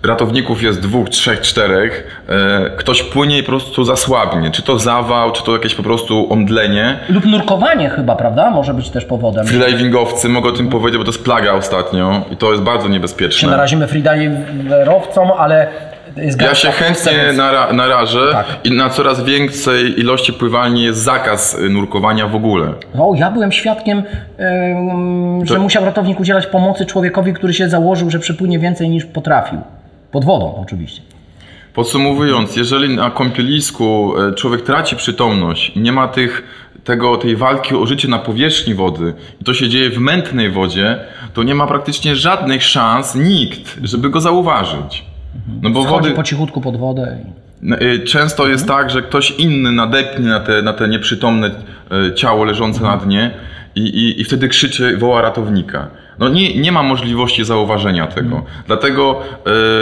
ratowników jest dwóch, trzech, czterech, e, ktoś płynie i po prostu zasłabnie. Czy to zawał, czy to jakieś po prostu omdlenie. Lub nurkowanie chyba, prawda? Może być też powodem. Freedivingowcy mogą o tym powiedzieć, bo to jest plaga ostatnio i to jest bardzo niebezpieczne. narazimy freediverowcom, ale Ja się Polsce, chętnie nara- narażę Tak. i na coraz większej ilości pływalni jest zakaz y, nurkowania w ogóle. O, ja byłem świadkiem, ym, że To- musiał ratownik udzielać pomocy człowiekowi, który się założył, że przepłynie więcej niż potrafił. Pod wodą oczywiście. Podsumowując, jeżeli na kąpielisku e, człowiek traci przytomność, nie ma tych, tego, tej walki o życie na powierzchni wody i to się dzieje w mętnej wodzie, to nie ma praktycznie żadnych szans nikt, żeby go zauważyć. No bo Wchodzi wody po cichutku pod wodę. i- N- y, często jest tak, że ktoś inny nadepnie na te, na te nieprzytomne e, ciało leżące na dnie i, i, i wtedy krzyczy, woła ratownika. No nie, nie ma możliwości zauważenia tego. Dlatego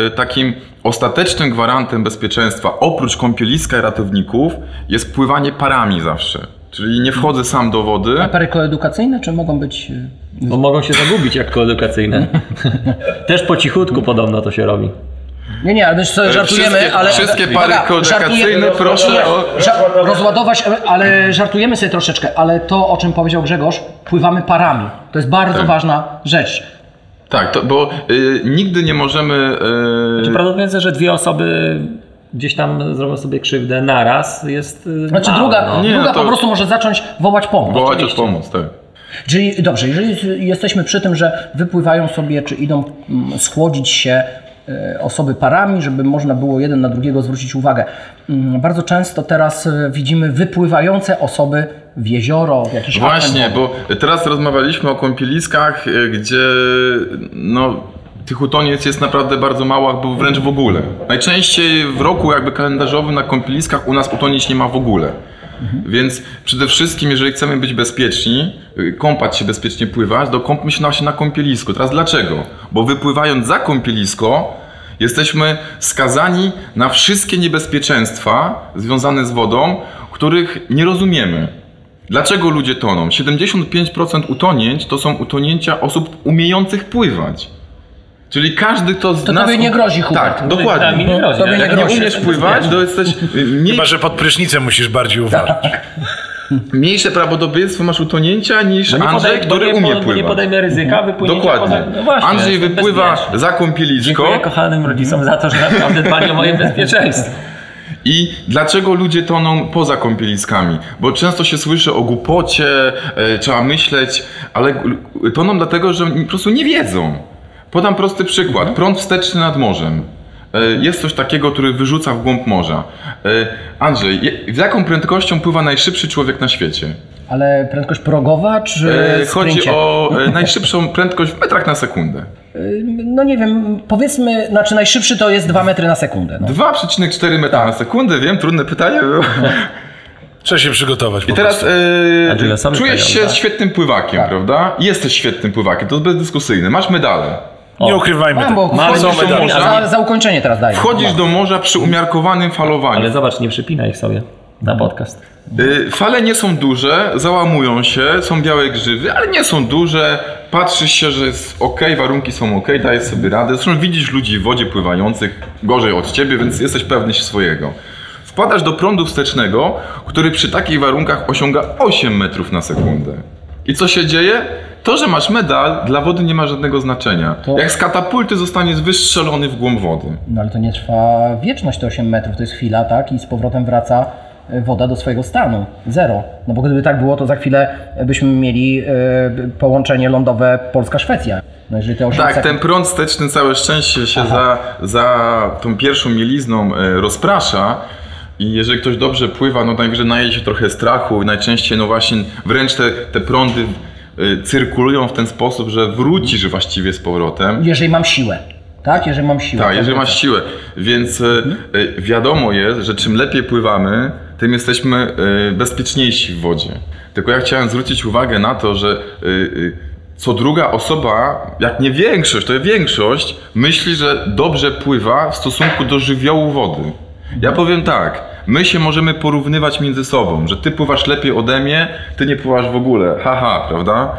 e, takim ostatecznym gwarantem bezpieczeństwa, oprócz kąpieliska i ratowników, jest pływanie parami zawsze. Czyli nie wchodzę sam do wody. Pary koedukacyjne, czy mogą być... y, Bo mogą się zagubić jak koedukacyjne. Też po cichutku podobno to się robi. Nie, nie, ale my sobie żartujemy, wszystkie- ale... wszystkie pary żartujemy- proszę Nie, o- ża- rozładować, ale żartujemy sobie troszeczkę, ale to, o czym powiedział Grzegorz, pływamy parami. To jest bardzo Tak. ważna rzecz. Tak, to, bo y, nigdy nie możemy. y, Czy prawdopodobnie, że dwie osoby gdzieś tam zrobią sobie krzywdę naraz jest y, Znaczy mało, druga, no. Nie, druga no to- po prostu może zacząć wołać pomoc. wołać o pomoc, tak. Czyli dobrze, jeżeli jesteśmy przy tym, że wypływają sobie, czy idą mm, schłodzić się e, osoby parami, żeby można było jeden na drugiego zwrócić uwagę. Mm, Bardzo często teraz e, widzimy wypływające osoby w jezioro, w jakiś Właśnie, bo teraz rozmawialiśmy o kąpieliskach, y, gdzie no, tych utoniec jest naprawdę bardzo mało, albo wręcz w ogóle. Najczęściej w roku jakby kalendarzowym na kąpieliskach u nas utonieć nie ma w ogóle. Więc przede wszystkim, jeżeli chcemy być bezpieczni, y, kąpać się bezpiecznie, pływać, to kąpmy się na kąpielisku. Teraz dlaczego? Bo wypływając za kąpielisko, jesteśmy skazani na wszystkie niebezpieczeństwa związane z wodą, których nie rozumiemy. Dlaczego ludzie toną? 75% utonięć to są utonięcia osób umiejących pływać. Czyli każdy, kto z To nas... tobie nie grozi, Hubert. Tak, dokładnie. nie grozi, Tobie nie Jak nie grozi. umiesz pływać, to jesteś... Mniej, Chyba, że pod prysznicem musisz bardziej uważać. mniejsze prawdopodobieństwo masz utonięcia niż nie Andrzej, podaj- który nie, umie bo nie pływać. podejmie ryzyka, wypłynięcia Dokładnie. Poza... No właśnie, Andrzej wypływa za kąpielisko Dziękuję kochanym rodzicom za to, że naprawdę dbali o moje bezpieczeństwo. i dlaczego ludzie toną poza kąpieliskami? Bo często się słyszy o głupocie, e, trzeba myśleć, ale toną dlatego, że po prostu nie wiedzą. Podam prosty przykład. Prąd wsteczny nad morzem. E, Jest coś takiego, który wyrzuca w głąb morza. E, Andrzej, z jaką prędkością pływa najszybszy człowiek na świecie? Ale prędkość progowa, czy E, Chodzi o najszybszą prędkość w metrach na sekundę. No nie wiem, powiedzmy, znaczy najszybszy to jest 2 metry na sekundę. No. 2,4 metra na sekundę, wiem, trudne pytanie było. Trzeba się przygotować. I teraz e, same czujesz się pieniądze. świetnym pływakiem, Tak. prawda? Jesteś świetnym pływakiem, to jest bezdyskusyjne. Masz medale. Nie ukrywajmy tego. bo Mamy wchodzisz do morza, za, za ukończenie teraz daję. Wchodzisz do morza przy umiarkowanym falowaniu. Ale zobacz, nie przypinaj ich sobie na podcast. Y, Fale nie są duże, załamują się, są białe grzywy, ale nie są duże. Patrzysz się, że jest ok, warunki są ok, dajesz sobie radę. Zresztą widzisz ludzi w wodzie pływających gorzej od ciebie, więc jesteś pewny swojego. Wpadasz do prądu wstecznego, który przy takich warunkach osiąga 8 metrów na sekundę. I co się dzieje? To, że masz medal, dla wody nie ma żadnego znaczenia. To- Jak z katapulty zostaniesz wystrzelony w głąb wody. No ale to nie trwa wieczność te 8 metrów, to jest chwila, tak? I z powrotem wraca e, woda do swojego stanu. Zero. No bo gdyby tak było, to za chwilę byśmy mieli e, połączenie lądowe Polska-Szwecja. No jeżeli te 8 Tak, sekund... ten prąd wsteczny całe szczęście się za, za tą pierwszą mielizną e, rozprasza. I jeżeli ktoś dobrze pływa, no najwyżej naje się trochę strachu i najczęściej no właśnie wręcz te, te prądy cyrkulują w ten sposób, że wrócisz właściwie z powrotem. Jeżeli mam siłę. Tak? Jeżeli mam siłę. Tak, to jeżeli wrócę. masz siłę. Więc e, e, wiadomo jest, że czym lepiej pływamy, tym jesteśmy bezpieczniejsi w wodzie. Tylko ja chciałem zwrócić uwagę na to, że y, y, co druga osoba, jak nie większość, to większość, myśli, że dobrze pływa w stosunku do żywiołu wody. Ja powiem tak, my się możemy porównywać między sobą, że ty pływasz lepiej ode mnie, ty nie pływasz w ogóle. Haha, prawda?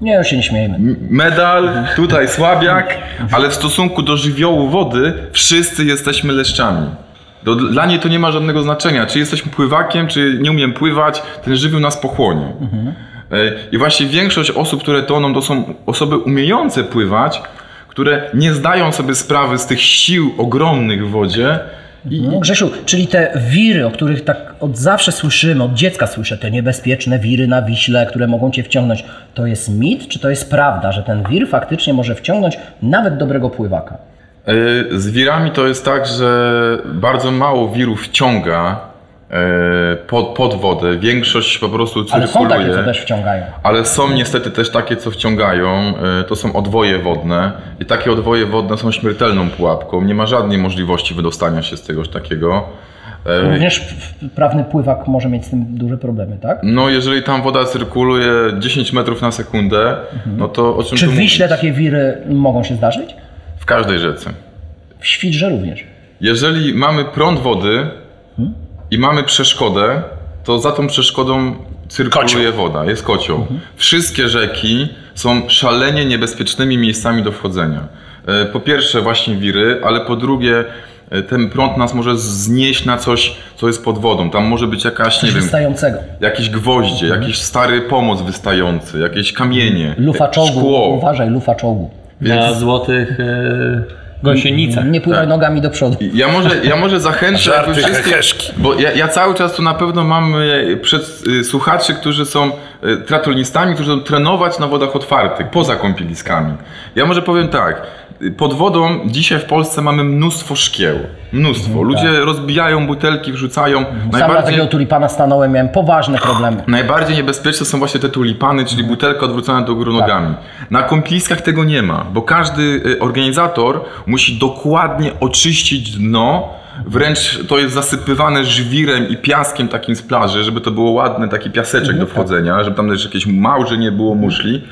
Nie, już się nie śmiejmy. Medal, tutaj słabiak, ale w stosunku do żywiołu wody wszyscy jesteśmy leszczami. Do, dla niej to nie ma żadnego znaczenia, czy jesteśmy pływakiem, czy nie umiem pływać, ten żywioł nas pochłonie. E, I właśnie większość osób, które toną, to są osoby umiejące pływać, które nie zdają sobie sprawy z tych sił ogromnych w wodzie. No, Grzesiu, czyli te wiry, o których tak od zawsze słyszymy, od dziecka słyszę, te niebezpieczne wiry na Wiśle, które mogą cię wciągnąć, to jest mit, czy to jest prawda, że ten wir faktycznie może wciągnąć nawet dobrego pływaka? E, Z wirami to jest tak, że bardzo mało wirów wciąga pod, pod wodę. Większość po prostu Ale są cyrkuluje. takie, co też wciągają. Ale są niestety też takie, co wciągają. e, To są odwoje wodne. I takie odwoje wodne są śmiertelną pułapką. Nie ma żadnej możliwości wydostania się z czegoś takiego. E, Również prawny pływak może mieć z tym duże problemy, tak? No, jeżeli tam woda cyrkuluje 10 metrów na sekundę, no to o czym Czy w Wiśle mówić? takie wiry mogą się zdarzyć? W każdej rzece. W Świdrze również. Jeżeli mamy prąd wody i mamy przeszkodę, to za tą przeszkodą cyrkuluje woda, jest kocioł. Wszystkie rzeki są szalenie niebezpiecznymi miejscami do wchodzenia. E, Po pierwsze właśnie wiry, ale po drugie e, ten prąd nas może znieść na coś, co jest pod wodą. Tam może być jakaś, nie wiem, wystającego. jakieś gwoździe, jakiś stary pomoc wystający, jakieś kamienie, Lufa czołgu. szkło. Uważaj, lufa czołgu. Na złotych e, gąsienicach. Nie pływaj Tak. nogami do przodu. Ja może, ja może zachęcę Żarty, wszystkich, bo ja, ja cały czas tu na pewno mam e, przed y, słuchaczy, którzy są triatlonistami, którzy chcą trenować na wodach otwartych, poza kąpieliskami. Ja może powiem tak, y, pod wodą dzisiaj w Polsce mamy mnóstwo szkieł, mnóstwo. Ludzie rozbijają butelki, wrzucają. Na Najbardziej, takiego tulipana stanąłem, miałem poważne problemy. najbardziej niebezpieczne są właśnie te tulipany, czyli butelka odwrócona do góry nogami. Na kąpieliskach tego nie ma, bo każdy y, organizator musi dokładnie oczyścić dno, wręcz to jest zasypywane żwirem i piaskiem takim z plaży, żeby to było ładne, taki piaseczek do wchodzenia, żeby tam też jakieś małże nie było muszli.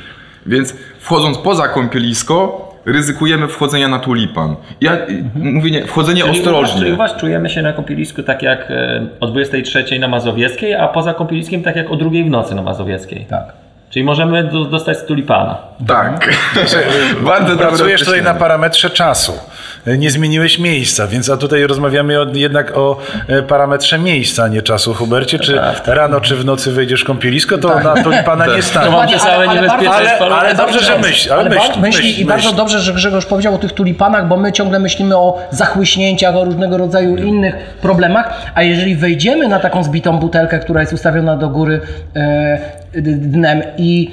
Więc wchodząc poza kąpielisko, ryzykujemy wchodzenia na tulipan. Ja y, mówię nie, wchodzenie Czyli u was, ostrożnie. czyli u was czujemy się na kąpielisku tak jak e, o 23 na Mazowieckiej, a poza kąpieliskiem tak jak o drugiej w nocy na Mazowieckiej. Tak. Czyli możemy do, dostać z tulipana. Tak. Bardzo dobre Pracujesz tutaj na parametrze czasu. Nie zmieniłeś miejsca, więc a tutaj rozmawiamy o, jednak o e, parametrze miejsca, a nie czasu. Hubercie, czy rano, czy w nocy wejdziesz w kąpielisko, to na tulipana nie To stanie. mam Dokładnie, te całe ale- ale bardzo- ale dobrze, że myśl, ale myśl, myśli, myśl, I bardzo dobrze, że Grzegorz powiedział o tych tulipanach, bo my ciągle myślimy o zachłyśnięciach, o różnego rodzaju innych problemach, a jeżeli wejdziemy na taką zbitą butelkę, która jest ustawiona do góry e, dnem i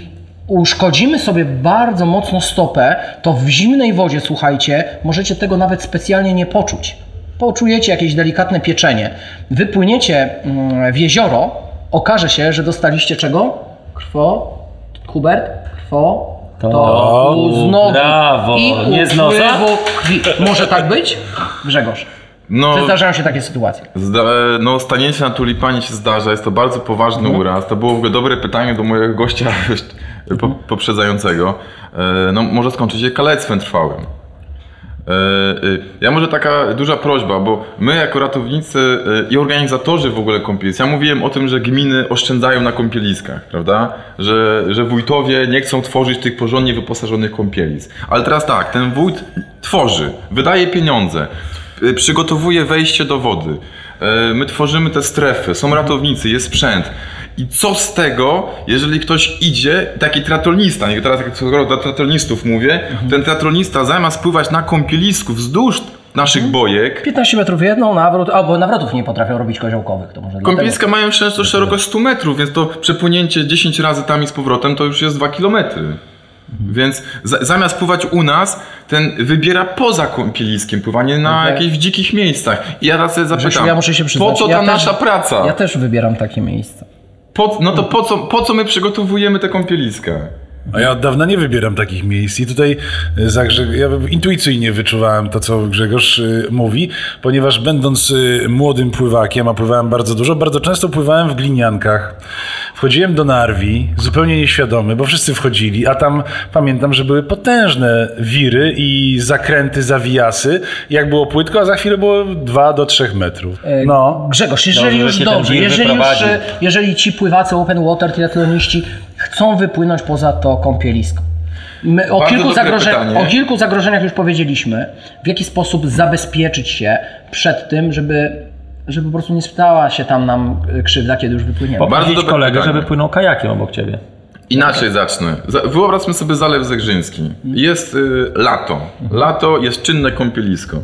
uszkodzimy sobie bardzo mocno stopę, to w zimnej wodzie, słuchajcie, możecie tego nawet specjalnie nie poczuć. Poczujecie jakieś delikatne pieczenie. Wypłyniecie mm, w jezioro, okaże się, że dostaliście czego? Krwo? Hubert? Krwo? To z nogi Brawo. i Nie z nosa? krwi. Może tak być? Grzegorz, No, czy zdarzają się takie sytuacje? Zda, no, stanięcie na tulipanie się zdarza, jest to bardzo poważny Mhm. uraz. To było w ogóle dobre pytanie do mojego gościa po, poprzedzającego. E, No, może skończyć się kalectwem trwałym. E, e, Ja może taka duża prośba, bo my jako ratownicy e, i organizatorzy w ogóle kąpielisk, ja mówiłem o tym, że gminy oszczędzają na kąpieliskach, prawda? Że, że wójtowie nie chcą tworzyć tych porządnie wyposażonych kąpielisk. Ale teraz tak, ten wójt tworzy, wydaje pieniądze, przygotowuje wejście do wody. E, My tworzymy te strefy, są ratownicy, jest sprzęt. I co z tego, jeżeli ktoś idzie, taki triatlonista, nie teraz jak skoro do triatlonistów mówię, ten triatlonista zamiast pływać na kąpielisku wzdłuż naszych bojek, 15 metrów jedną, nawrót, albo nawrotów nie potrafią robić koziołkowych, to może kąpieliska mają często szerokość 100 metrów, więc to przepłynięcie 10 razy tam i z powrotem to już jest 2 kilometry. Więc za, zamiast pływać u nas, ten wybiera poza kąpieliskiem pływanie na Okej. jakichś dzikich miejscach. I ja teraz sobie zapytam, ja muszę się przyznać. po co ta ja nasza też, praca? Ja też wybieram takie miejsca. Po, no to po co, po co my przygotowujemy te kąpieliska? A ja od dawna nie wybieram takich miejsc i tutaj e, za Grze- ja intuicyjnie wyczuwałem to, co Grzegorz y, mówi, ponieważ będąc y, młodym pływakiem, a pływałem bardzo dużo, bardzo często pływałem w gliniankach. Wchodziłem do Narwi, zupełnie nieświadomy, bo wszyscy wchodzili, a tam pamiętam, że były potężne wiry i zakręty, zawijasy. Jak było płytko, a za chwilę było 2 do 3 metrów. No. Grzegorz, jeżeli Dobrze, już dobrze, jeżeli, już, e, jeżeli ci pływacy open water, triatloniści chcą wypłynąć poza to kąpielisko. My o, kilku o kilku zagrożeniach już powiedzieliśmy. W jaki sposób zabezpieczyć się przed tym, żeby, żeby po prostu nie stała się tam nam e, krzywda, kiedy już wypłyniemy. Bardzo Poprosić dobre kolegę, pytanie. żeby płynął kajakiem obok ciebie. Inaczej zacznę. Za- Wyobraźmy sobie Zalew Zegrzyński. Jest y, lato. Lato jest czynne kąpielisko.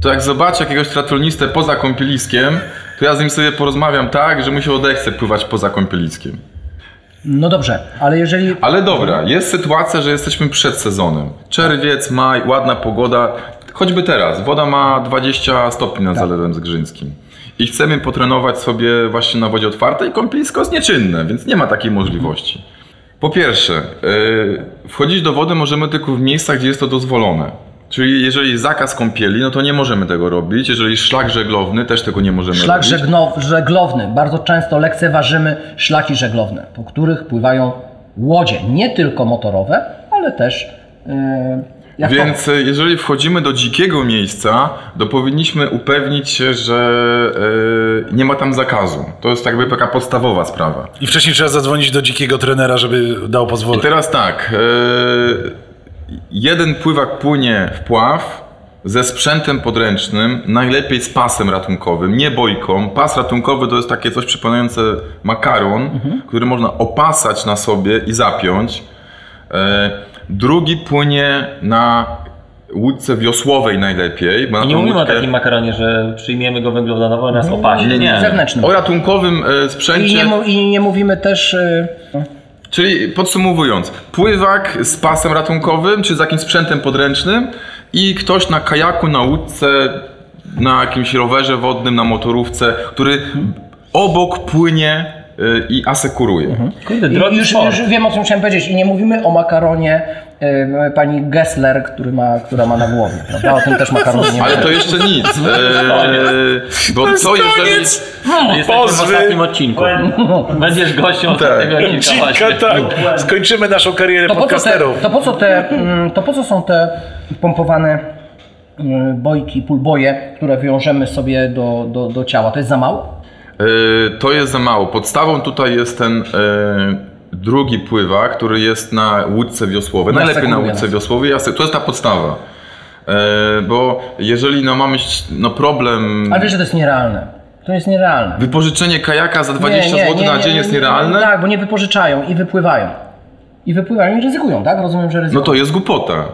To jak zobaczę jakiegoś triatlonistę poza kąpieliskiem, to ja z nim sobie porozmawiam tak, że mu się odechce pływać poza kąpieliskiem. No dobrze, ale jeżeli Ale dobra, jest sytuacja, że jesteśmy przed sezonem. Czerwiec, maj, ładna pogoda. Choćby teraz, woda ma 20 stopni nad Zalewem Zgrzyńskim. I chcemy potrenować sobie właśnie na wodzie otwartej, kąpielisko jest nieczynne, więc nie ma takiej możliwości. Po pierwsze, yy, wchodzić do wody możemy tylko w miejscach, gdzie jest to dozwolone. Czyli jeżeli zakaz kąpieli, no to nie możemy tego robić. Jeżeli szlak żeglowny, też tego nie możemy Szlak robić. żegno, żeglowny. Bardzo często lekceważymy szlaki żeglowne, po których pływają łodzie, nie tylko motorowe, ale też yy, jak to- Więc e, jeżeli wchodzimy do dzikiego miejsca, to powinniśmy upewnić się, że e, nie ma tam zakazu. To jest jakby taka podstawowa sprawa. I wcześniej trzeba zadzwonić do dzikiego trenera, żeby dał I pozwolenie. teraz tak, e, jeden pływak płynie w pław ze sprzętem podręcznym, najlepiej z pasem ratunkowym, nie bojką. Pas ratunkowy to jest takie coś przypominające makaron, który można opasać na sobie i zapiąć. E, drugi płynie na łódce wiosłowej najlepiej. Bo na I nie mówimy o łódkę- takim makaronie, że przyjmiemy go węglowodanowo i nas opasie. nie, nie. zewnętrznym. O ratunkowym e, I sprzęcie. nie, mu- I nie mówimy też. Czyli podsumowując, pływak z pasem ratunkowym czy z jakimś sprzętem podręcznym i ktoś na kajaku, na łódce, na jakimś rowerze wodnym, na motorówce, który obok płynie i asekuruje. Kurde, I już, już wiem o czym chciałem powiedzieć. I nie mówimy o makaronie yy, pani Gessler, który ma, która ma na głowie. Prawda? O tym też makaronie nie Ale to jeszcze nic, e, bo co jeżeli... W Pozwy. ostatnim odcinku. Będziesz gościem ostatniego odcinka właśnie. tak. Skończymy naszą karierę To po, co te, podcasterów. to, po co te, mm, to po co są te pompowane mm, bojki, pulboje, które wiążemy sobie do, do, do ciała? To jest za mało? E, To jest za mało. Podstawą tutaj jest ten e, drugi pływak, który jest na łódce wiosłowej. Najlepiej na łódce wiosłowej. To jest ta podstawa. E, Bo jeżeli no, mamy no, problem... Ale wiesz, że to jest nierealne. To jest nierealne. Wypożyczenie kajaka za 20 zł na dzień jest nierealne? Tak, bo nie wypożyczają i wypływają. I wypływają i ryzykują, tak? Rozumiem, że No ryzykują. to jest głupota.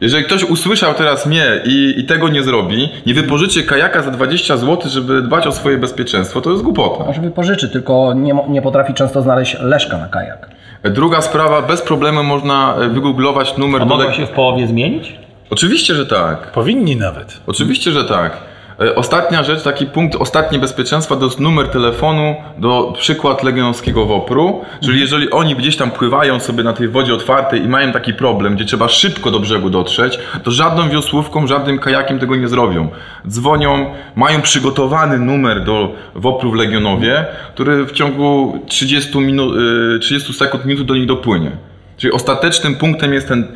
Jeżeli ktoś usłyszał teraz mnie i, i tego nie zrobi, nie wypożyczy kajaka za 20 zł, żeby dbać o swoje bezpieczeństwo, to jest głupota. Może wypożyczy, tylko nie, nie potrafi często znaleźć leszka na kajak. Druga sprawa, bez problemu można e, wygooglować numer A mogą się w połowie zmienić? Oczywiście, że tak. Powinni nawet. Oczywiście, że tak. E, Ostatnia rzecz, taki punkt, ostatnie bezpieczeństwa to jest numer telefonu do przykład legionowskiego WOPR-u, czyli jeżeli oni gdzieś tam pływają sobie na tej wodzie otwartej i mają taki problem, gdzie trzeba szybko do brzegu dotrzeć, to żadną wiosłówką, żadnym kajakiem tego nie zrobią. Dzwonią, mają przygotowany numer do WOPR-u w Legionowie, który w ciągu 30, minut, y, 30 sekund, minut do nich dopłynie. Czyli ostatecznym punktem jest ten, e,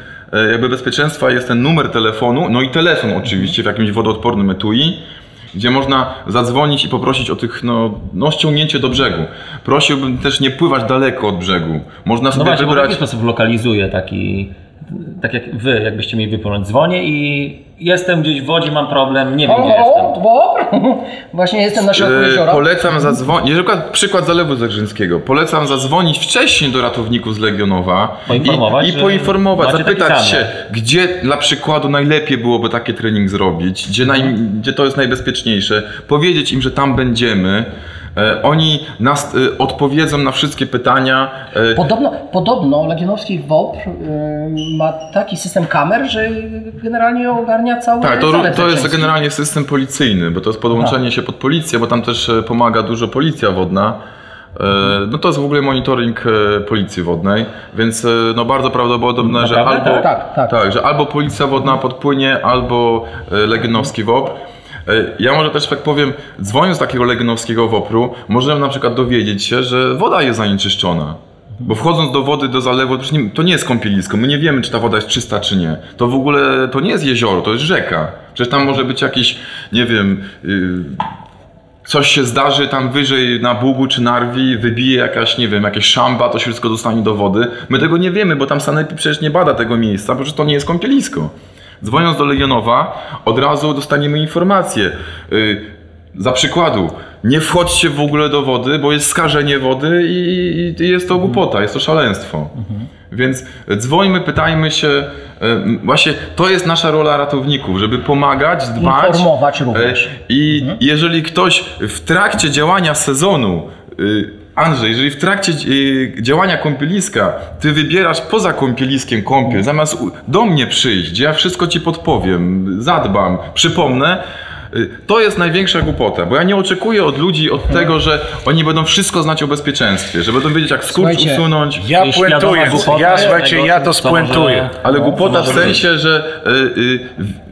jakby bezpieczeństwa jest ten numer telefonu, no i telefon oczywiście w jakimś wodoodpornym etui, gdzie można zadzwonić i poprosić o tych, no, no ściągnięcie do brzegu. Prosiłbym też nie pływać daleko od brzegu. Można No sobie właśnie, bo w wybrać... jaki sposób lokalizuje taki, tak jak wy, jakbyście mieli wypłynąć. Dzwonię i jestem gdzieś w wodzie, mam problem, nie wiem gdzie jestem. O, bo właśnie jestem na środku E, jeziora. Polecam zadzwonić, jeżeli przykład, przykład Zalewu Zegrzyńskiego, polecam zadzwonić wcześniej do ratowników z Legionowa Poinformować, i, i poinformować, zapytać się, gdzie dla przykładu najlepiej byłoby taki trening zrobić, gdzie, naj, gdzie to jest najbezpieczniejsze, powiedzieć im, że tam będziemy. E, oni nas e, odpowiedzą na wszystkie pytania. E, Podobno, podobno Legionowski WOPR ma taki system kamer, że generalnie ogarnia cały Tak, to, to jest generalnie system policyjny, bo to jest podłączenie się pod policję, bo tam też pomaga dużo policja wodna. E, No to jest w ogóle monitoring policji wodnej, więc no bardzo prawdopodobne, że albo, Tak, tak. tak, że albo policja wodna podpłynie, albo legionowski WOP. E, Ja może też tak powiem, dzwoniąc z takiego legionowskiego WOPR-u, możemy na przykład dowiedzieć się, że woda jest zanieczyszczona. Bo wchodząc do wody, do zalewu, to nie- jest kąpielisko, my nie wiemy, czy ta woda jest czysta, czy nie. To w ogóle, to nie jest jezioro, to jest rzeka. Przecież tam może być jakiś, nie wiem, yy, coś się zdarzy tam wyżej na Bugu czy Narwi, wybije jakaś, nie wiem, jakieś szamba, to się wszystko dostanie do wody. My tego nie wiemy, bo tam Sanepid przecież nie bada tego miejsca, bo to nie jest kąpielisko. Dzwoniąc do Legionowa, od razu dostaniemy informację. Yy, za przykładu, nie wchodźcie w ogóle do wody, bo jest skażenie wody i, i jest to głupota, jest to szaleństwo. Więc dzwońmy, pytajmy się. Yy, Właśnie to jest nasza rola ratowników, żeby pomagać, dbać. Informować również. E, I jeżeli ktoś w trakcie działania sezonu, y, Andrzej, jeżeli w trakcie y, działania kąpieliska ty wybierasz poza kąpieliskiem kąpiel, zamiast do mnie przyjść, gdzie ja wszystko ci podpowiem, zadbam, przypomnę, y, to jest największa głupota, bo ja nie oczekuję od ludzi od tego, że oni będą wszystko znać o bezpieczeństwie, że będą wiedzieć jak skurcz Słuchajcie, usunąć. Ja puentuję, ja słuchajcie, ja to spuentuję. Ale No, głupota w sensie, że y, y,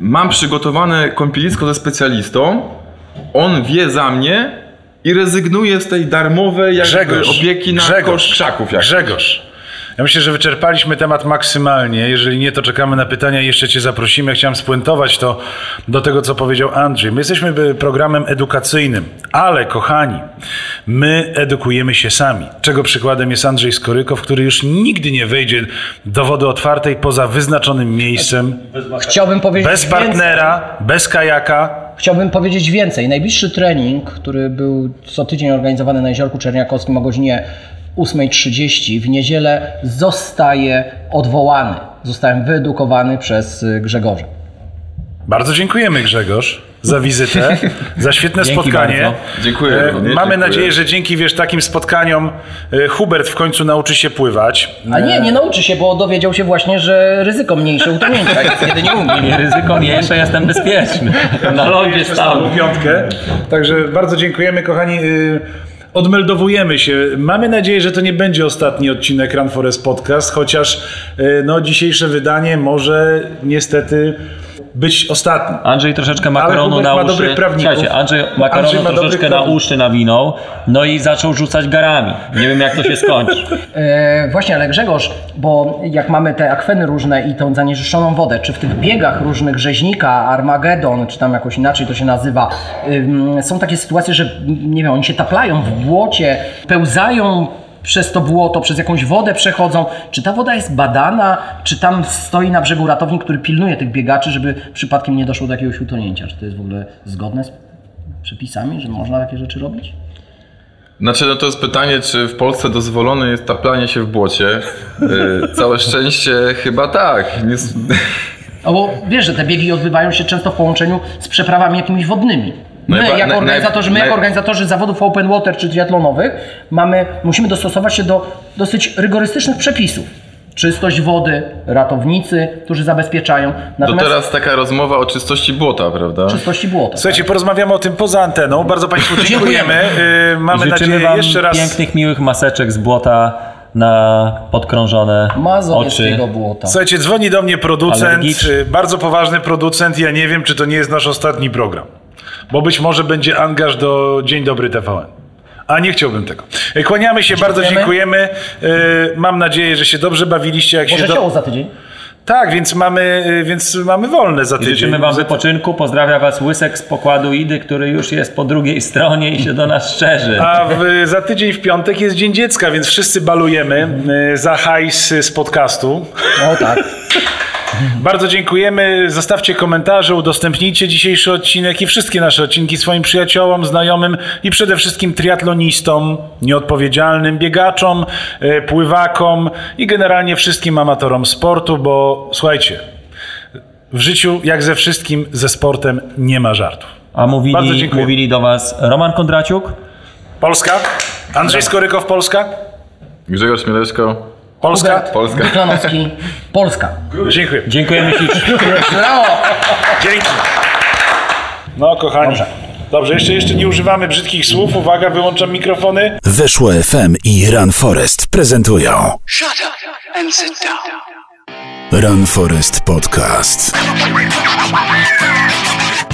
mam przygotowane kąpielisko ze specjalistą, on wie za mnie i rezygnuje z tej darmowej jakby Grzegorz, opieki na Grzegorz, koszt krzaków. Jak. Grzegorz. Ja myślę, że wyczerpaliśmy temat maksymalnie. Jeżeli nie, to czekamy na pytania i jeszcze Cię zaprosimy. Chciałem spuentować to do tego, co powiedział Andrzej. My jesteśmy y, programem edukacyjnym, ale kochani, my edukujemy się sami. Czego przykładem jest Andrzej Skorykow, który już nigdy nie wejdzie do wody otwartej poza wyznaczonym miejscem, Chciałbym powiedzieć bez więcej. partnera, bez kajaka. Chciałbym powiedzieć więcej. Najbliższy trening, który był co tydzień organizowany na Jeziorku Czerniakowskim o godzinie 8.30 w niedzielę zostaje odwołany. Zostałem wyedukowany przez y, Grzegorza. Bardzo dziękujemy Grzegorz za wizytę, za świetne Dzięki spotkanie. bardzo. Dziękuję E, Mamy dziękuję. nadzieję, że dzięki wiesz takim spotkaniom e, Hubert w końcu nauczy się pływać. A nie, nie nauczy się, bo dowiedział się właśnie, że ryzyko mniejsze utonięcia jest, kiedy nie umie. Nie, ryzyko mniejsze, jestem bezpieczny. Na lądzie stał. piątkę. Także bardzo dziękujemy, kochani. Odmeldowujemy się. Mamy nadzieję, że to nie będzie ostatni odcinek Run Forest Podcast, chociaż y, no, dzisiejsze wydanie może niestety być ostatni. Andrzej troszeczkę makaronu na ma uszy. dobrych prawników. Słuchajcie, Andrzej makaronu Andrzej ma troszeczkę na uszy nawinął, no i zaczął rzucać garami. Nie wiem jak to się skończy. E, właśnie, ale Grzegorz, bo jak mamy te akweny różne i tą zanieczyszczoną wodę, czy w tych biegach różnych rzeźnika, Armagedon, czy tam jakoś inaczej to się nazywa, ym, są takie sytuacje, że nie wiem, oni się taplają w błocie, pełzają przez to błoto, przez jakąś wodę przechodzą. Czy ta woda jest badana, czy tam stoi na brzegu ratownik, który pilnuje tych biegaczy, żeby przypadkiem nie doszło do jakiegoś utonięcia? Czy to jest w ogóle zgodne z przepisami, że można takie rzeczy robić? Znaczy, no to jest pytanie, czy w Polsce dozwolone jest taplanie się w błocie. E, Całe szczęście chyba tak. Nie, No bo wiesz, że te biegi odbywają się często w połączeniu z przeprawami jakimiś wodnymi. My, jako organizatorzy, my jako organizatorzy zawodów open water czy triatlonowych mamy, musimy dostosować się do dosyć rygorystycznych przepisów. Czystość wody, ratownicy, którzy zabezpieczają. to Natomiast teraz taka rozmowa o czystości błota, prawda? czystości błota. Słuchajcie, porozmawiamy o tym poza anteną. Bardzo Państwu dziękujemy. Y, Mamy Życzymy nadzieję wam jeszcze raz. pięknych, miłych maseczek z błota na podkrążone oczy. Błota. Słuchajcie, dzwoni do mnie producent, Alergicz. y, bardzo poważny producent. Ja nie wiem, czy to nie jest nasz ostatni program. Bo być może będzie angaż do Dzień Dobry TVN. A nie chciałbym tego. Y, Kłaniamy się, bardzo dziękujemy. Y, Mam nadzieję, że się dobrze bawiliście. Jak Może się do... za tydzień? Tak, więc mamy, y, więc mamy wolne za I tydzień. życzymy wam wypoczynku. Pozdrawia was Łysek z pokładu Idy, który już jest po drugiej stronie i się do nas szczerzy. A w, za tydzień w piątek jest Dzień Dziecka, więc wszyscy balujemy za hajs z podcastu. No tak. Bardzo dziękujemy. Zostawcie komentarze, udostępnijcie dzisiejszy odcinek i wszystkie nasze odcinki swoim przyjaciołom, znajomym i przede wszystkim triatlonistom, nieodpowiedzialnym biegaczom, e, pływakom i generalnie wszystkim amatorom sportu, bo słuchajcie, w życiu, jak ze wszystkim, ze sportem nie ma żartów. A Bardzo mówili, mówili do was Roman Kondraciuk, Polska? Andrzej Skorykow, Polska? Grzegorz Mieleszko, Polska? Hubert Polska. Polska. Dziękuję. dziękujemy ślicznie. Brawo! Dzięki. No, kochani. Dobrze. Dobrze, jeszcze, jeszcze nie używamy brzydkich słów. Uwaga, wyłączam mikrofony. Weszło FM i Run Forest prezentują Shut up and sit down. Run Forest Podcast.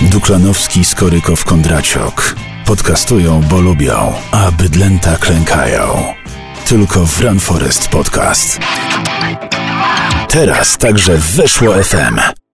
Duklanowski, Skorykow, Kondraciok. Podcastują, bo lubią, a bydlęta klękają. Tylko w Run Forest Podcast. Teraz także weszło FM.